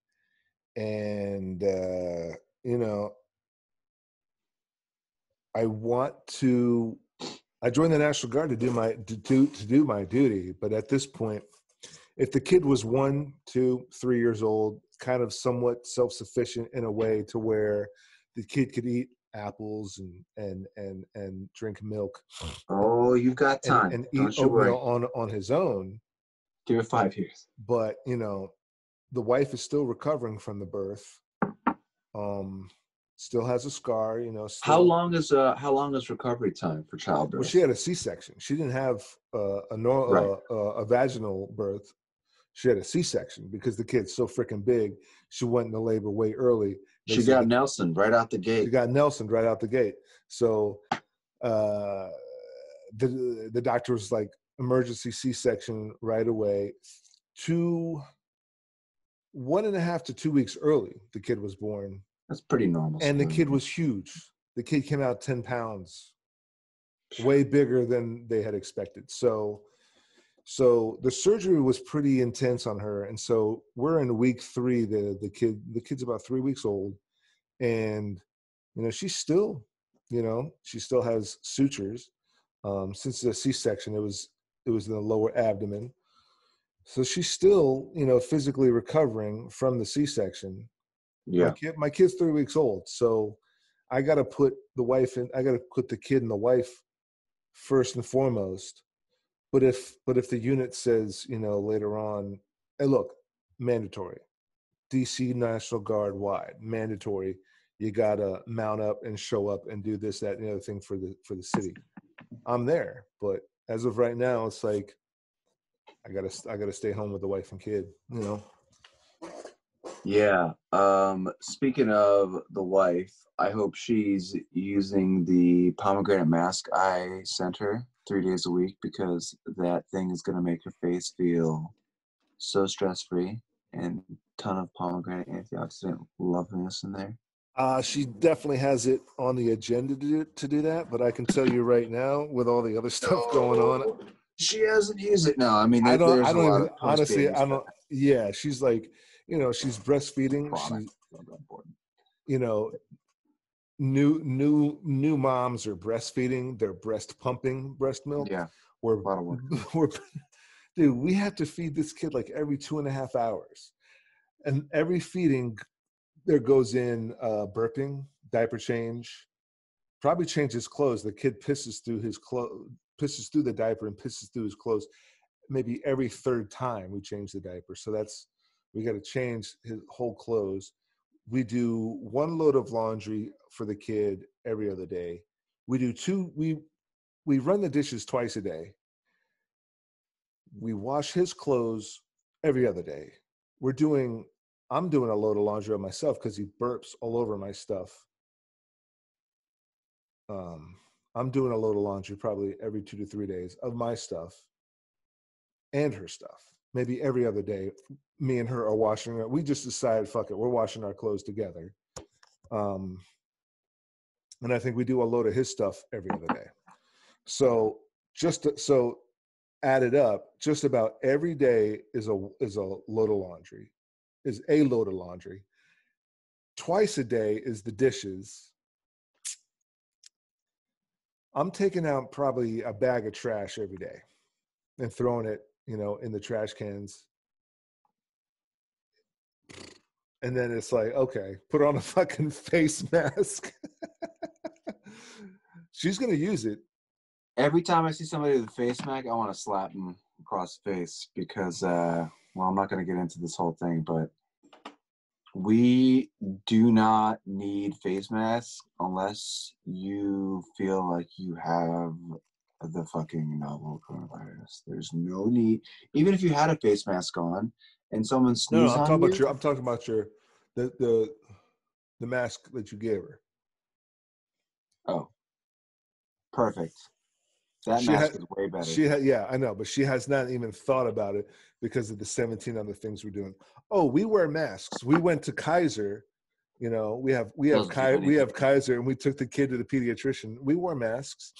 and uh, you know, I want to I joined the National Guard to do my to do to do my duty, but at this point, if the kid was one, two, three years old, kind of somewhat self-sufficient in a way to where the kid could eat apples and and and and drink milk Oh, you've got time. and, and eat Don't you worry. oatmeal on on his own, Give it five years. but you know, the wife is still recovering from the birth. Um, still has a scar. You know, still, How long is uh how long is recovery time for childbirth? Well, she had a C-section. She didn't have uh, a nor- Right. uh, a vaginal birth. She had a C-section because the kid's so freaking big. She went into labor way early. They she got Nelson right out the gate. She got Nelson right out the gate. So uh, the the doctor was like emergency C-section right away. Two, one and a half to two weeks early, the kid was born, That's pretty normal. and the kid was huge. The kid came out ten pounds way bigger than they had expected. So, so the surgery was pretty intense on her, and so we're in week three. The the kid the kid's about three weeks old, and you know she's still, you know, she still has sutures. Um, since the C-section, it was it was in the lower abdomen, so she's still, you know, physically recovering from the C-section. My yeah. kid, my kid's three weeks old, so I got to put the wife in. I got to put the kid and the wife first and foremost. But if but if the unit says, you know, later on, hey, look, mandatory, DC National Guard wide, mandatory. You got to mount up and show up and do this, that, and the other thing for the for the city. I'm there, but as of right now, it's like I gotta I gotta stay home with the wife and kid. You know. Yeah. Um, speaking of the wife, I hope she's using the pomegranate mask I sent her three days a week because that thing is gonna make her face feel so stress free and ton of pomegranate antioxidant loveliness in there. Uh, she definitely has it on the agenda to do, to do that, but I can tell you right now, with all the other stuff going on, She hasn't used it. No, I mean, I don't. there's I don't even, honestly. I don't. Yeah, she's like, you know, she's breastfeeding. She's, you know, new new new moms are breastfeeding. They're breast pumping breast milk. Yeah, We're a lot of work. we're dude. We have to feed this kid like every two and a half hours, and every feeding there goes in uh, burping, diaper change, probably change his clothes. The kid pisses through his clothes, pisses through the diaper, and pisses through his clothes. Maybe every third time we change the diaper. So that's we got to change his whole clothes. We do one load of laundry for the kid every other day. We do two. We we run the dishes twice a day. we wash his clothes every other day. We're doing, I'm doing a load of laundry on myself because he burps all over my stuff. Um, I'm doing a load of laundry probably every two to three days of my stuff and her stuff. Maybe every other day, me and her are washing. We just decided, fuck it, we're washing our clothes together. Um, and I think we do a load of his stuff every other day. So just to, so added up, just about every day is a is a load of laundry, is a load of laundry. Twice a day is the dishes. I'm taking out probably a bag of trash every day and throwing it, you know, in the trash cans. And then it's like, okay, put on a fucking face mask. She's gonna use it. Every time I see somebody with a face mask, I want to slap them across the face because, uh, well, I'm not to get into this whole thing, but we do not need face masks unless you feel like you have the fucking novel coronavirus. There's no need, even if you had a face mask on and someone No, sneezed no, I'm on talking you, about your. I'm talking about your, the the, the mask that you gave her. oh, perfect. That She mask had- is way better. She had, yeah, I know, but she has not even thought about it because of the 17 other things we're doing. Oh, we wear masks. We went to Kaiser. You know, we have we have Kai, we have. Kaiser, and we took the kid to the pediatrician. We wore masks.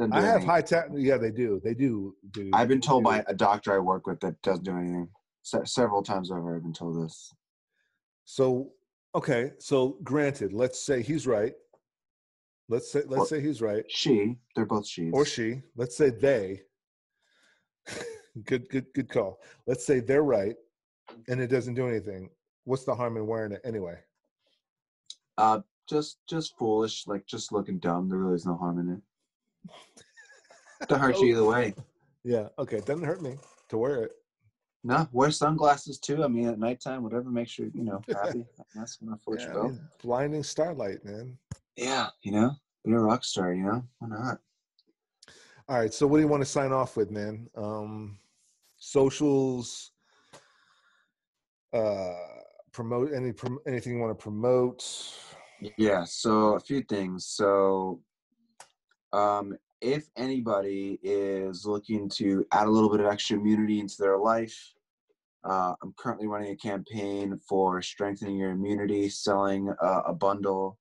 I have anything. high tech. Yeah, they do. They do. do I've been told do. by a doctor I work with that doesn't do anything. Se- several times over, I've been told this. So okay, so granted, let's say he's right. Let's say let's Or- say he's right, She, they're both she. or she. Let's say they. good, good, good call. Let's say they're right, and it doesn't do anything. What's the harm in wearing it anyway? Uh, just, just foolish, like just looking dumb. There really is no harm in it. Don't hurt you either way. Yeah. Okay. It doesn't hurt me to wear it. No, wear sunglasses too. I mean, at nighttime, whatever makes you, you know, happy. That's enough for Yeah, you I mean, blinding starlight, man. Yeah, you know, you're a rock star. You know, why not? All right. So, what do you want to sign off with, man? Um, socials. Uh, promote any prom- anything you want to promote. Yeah, so a few things. So, um, if anybody is looking to add a little bit of extra immunity into their life, uh, I'm currently running a campaign for strengthening your immunity, selling uh, a bundle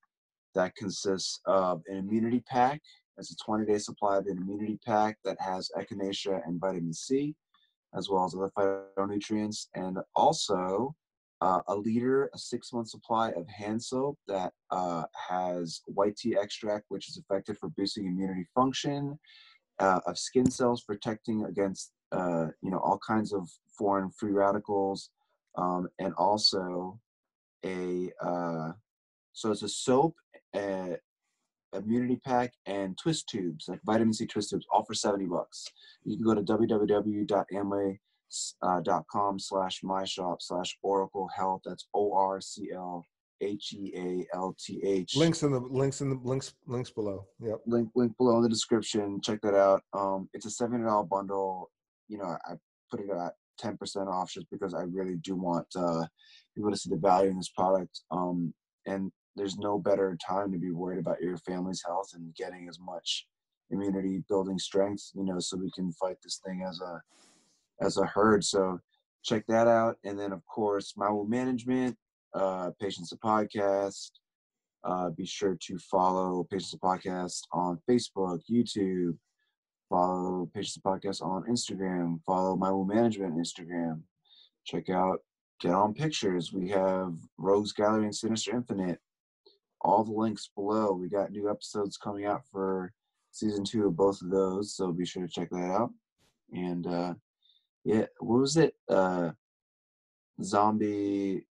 that consists of an immunity pack. It's a 20 day supply of an immunity pack that has echinacea and vitamin C, as well as other phytonutrients, and also uh, a liter, a six month supply of hand soap that uh, has white tea extract, which is effective for boosting immunity function, uh, of skin cells protecting against uh, you know all kinds of foreign free radicals, um, and also a uh, so it's a soap, uh, immunity pack, and twist tubes like vitamin C twist tubes, all for seventy bucks. You can go to www.amway uh, dot com slash my shop slash oracle health. That's o-r-c-l h-e-a-l-t-h Links in the links in the links links below. Yep. link link below in the description. Check that out. Um it's a $700 bundle. You know i put it at 10% off just because i really do want uh people to see the value in this product. Um and there's no better time to be worried about your family's health and getting as much immunity building strength you know so we can fight this thing as a as a herd so check that out and then of course my Will management uh patients a podcast uh, be sure to follow Patients of Podcast on Facebook, YouTube. Follow Patients of Podcast on Instagram. Follow My Will Management Instagram. Check out Get On Pictures. We have Rogues Gallery and Sinister Infinite. All the links below. We got new episodes coming out for season two of both of those, so be sure to check that out. And uh, yeah, what was it? Uh, zombie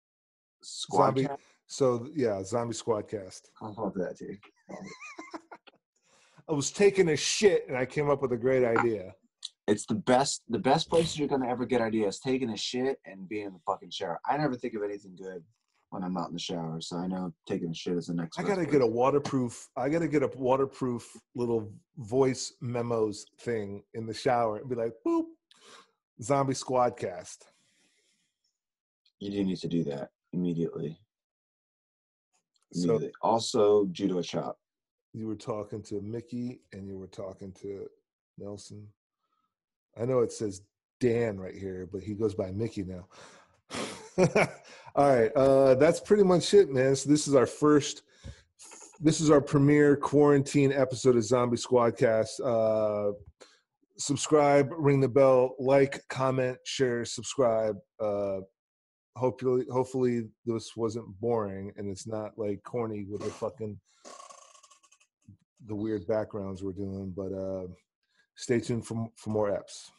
Squad Zombie-? So yeah, Zombie Squadcast. I love that, dude. I was taking a shit and I came up with a great idea. It's the best the best places you're gonna ever get ideas. Taking a shit and being in the fucking shower. I never think of anything good when I'm not in the shower, so I know taking a shit is the next. I gotta place. get a waterproof. I gotta get a waterproof little voice memos thing in the shower and be like, boop. Zombie Squad Cast. You do need to do that immediately. So immediately. also, judo chop. you were talking to Mickey and you were talking to Nelson. I know it says Dan right here, but he goes by Mickey now. All right, uh, that's pretty much it, man. So this is our first, this is our premiere quarantine episode of Zombie Squadcast. Uh, subscribe, ring the bell, like, comment, share, subscribe. Uh, hopefully, hopefully this wasn't boring and it's not like corny with the fucking the weird backgrounds we're doing. But uh, stay tuned for for more apps.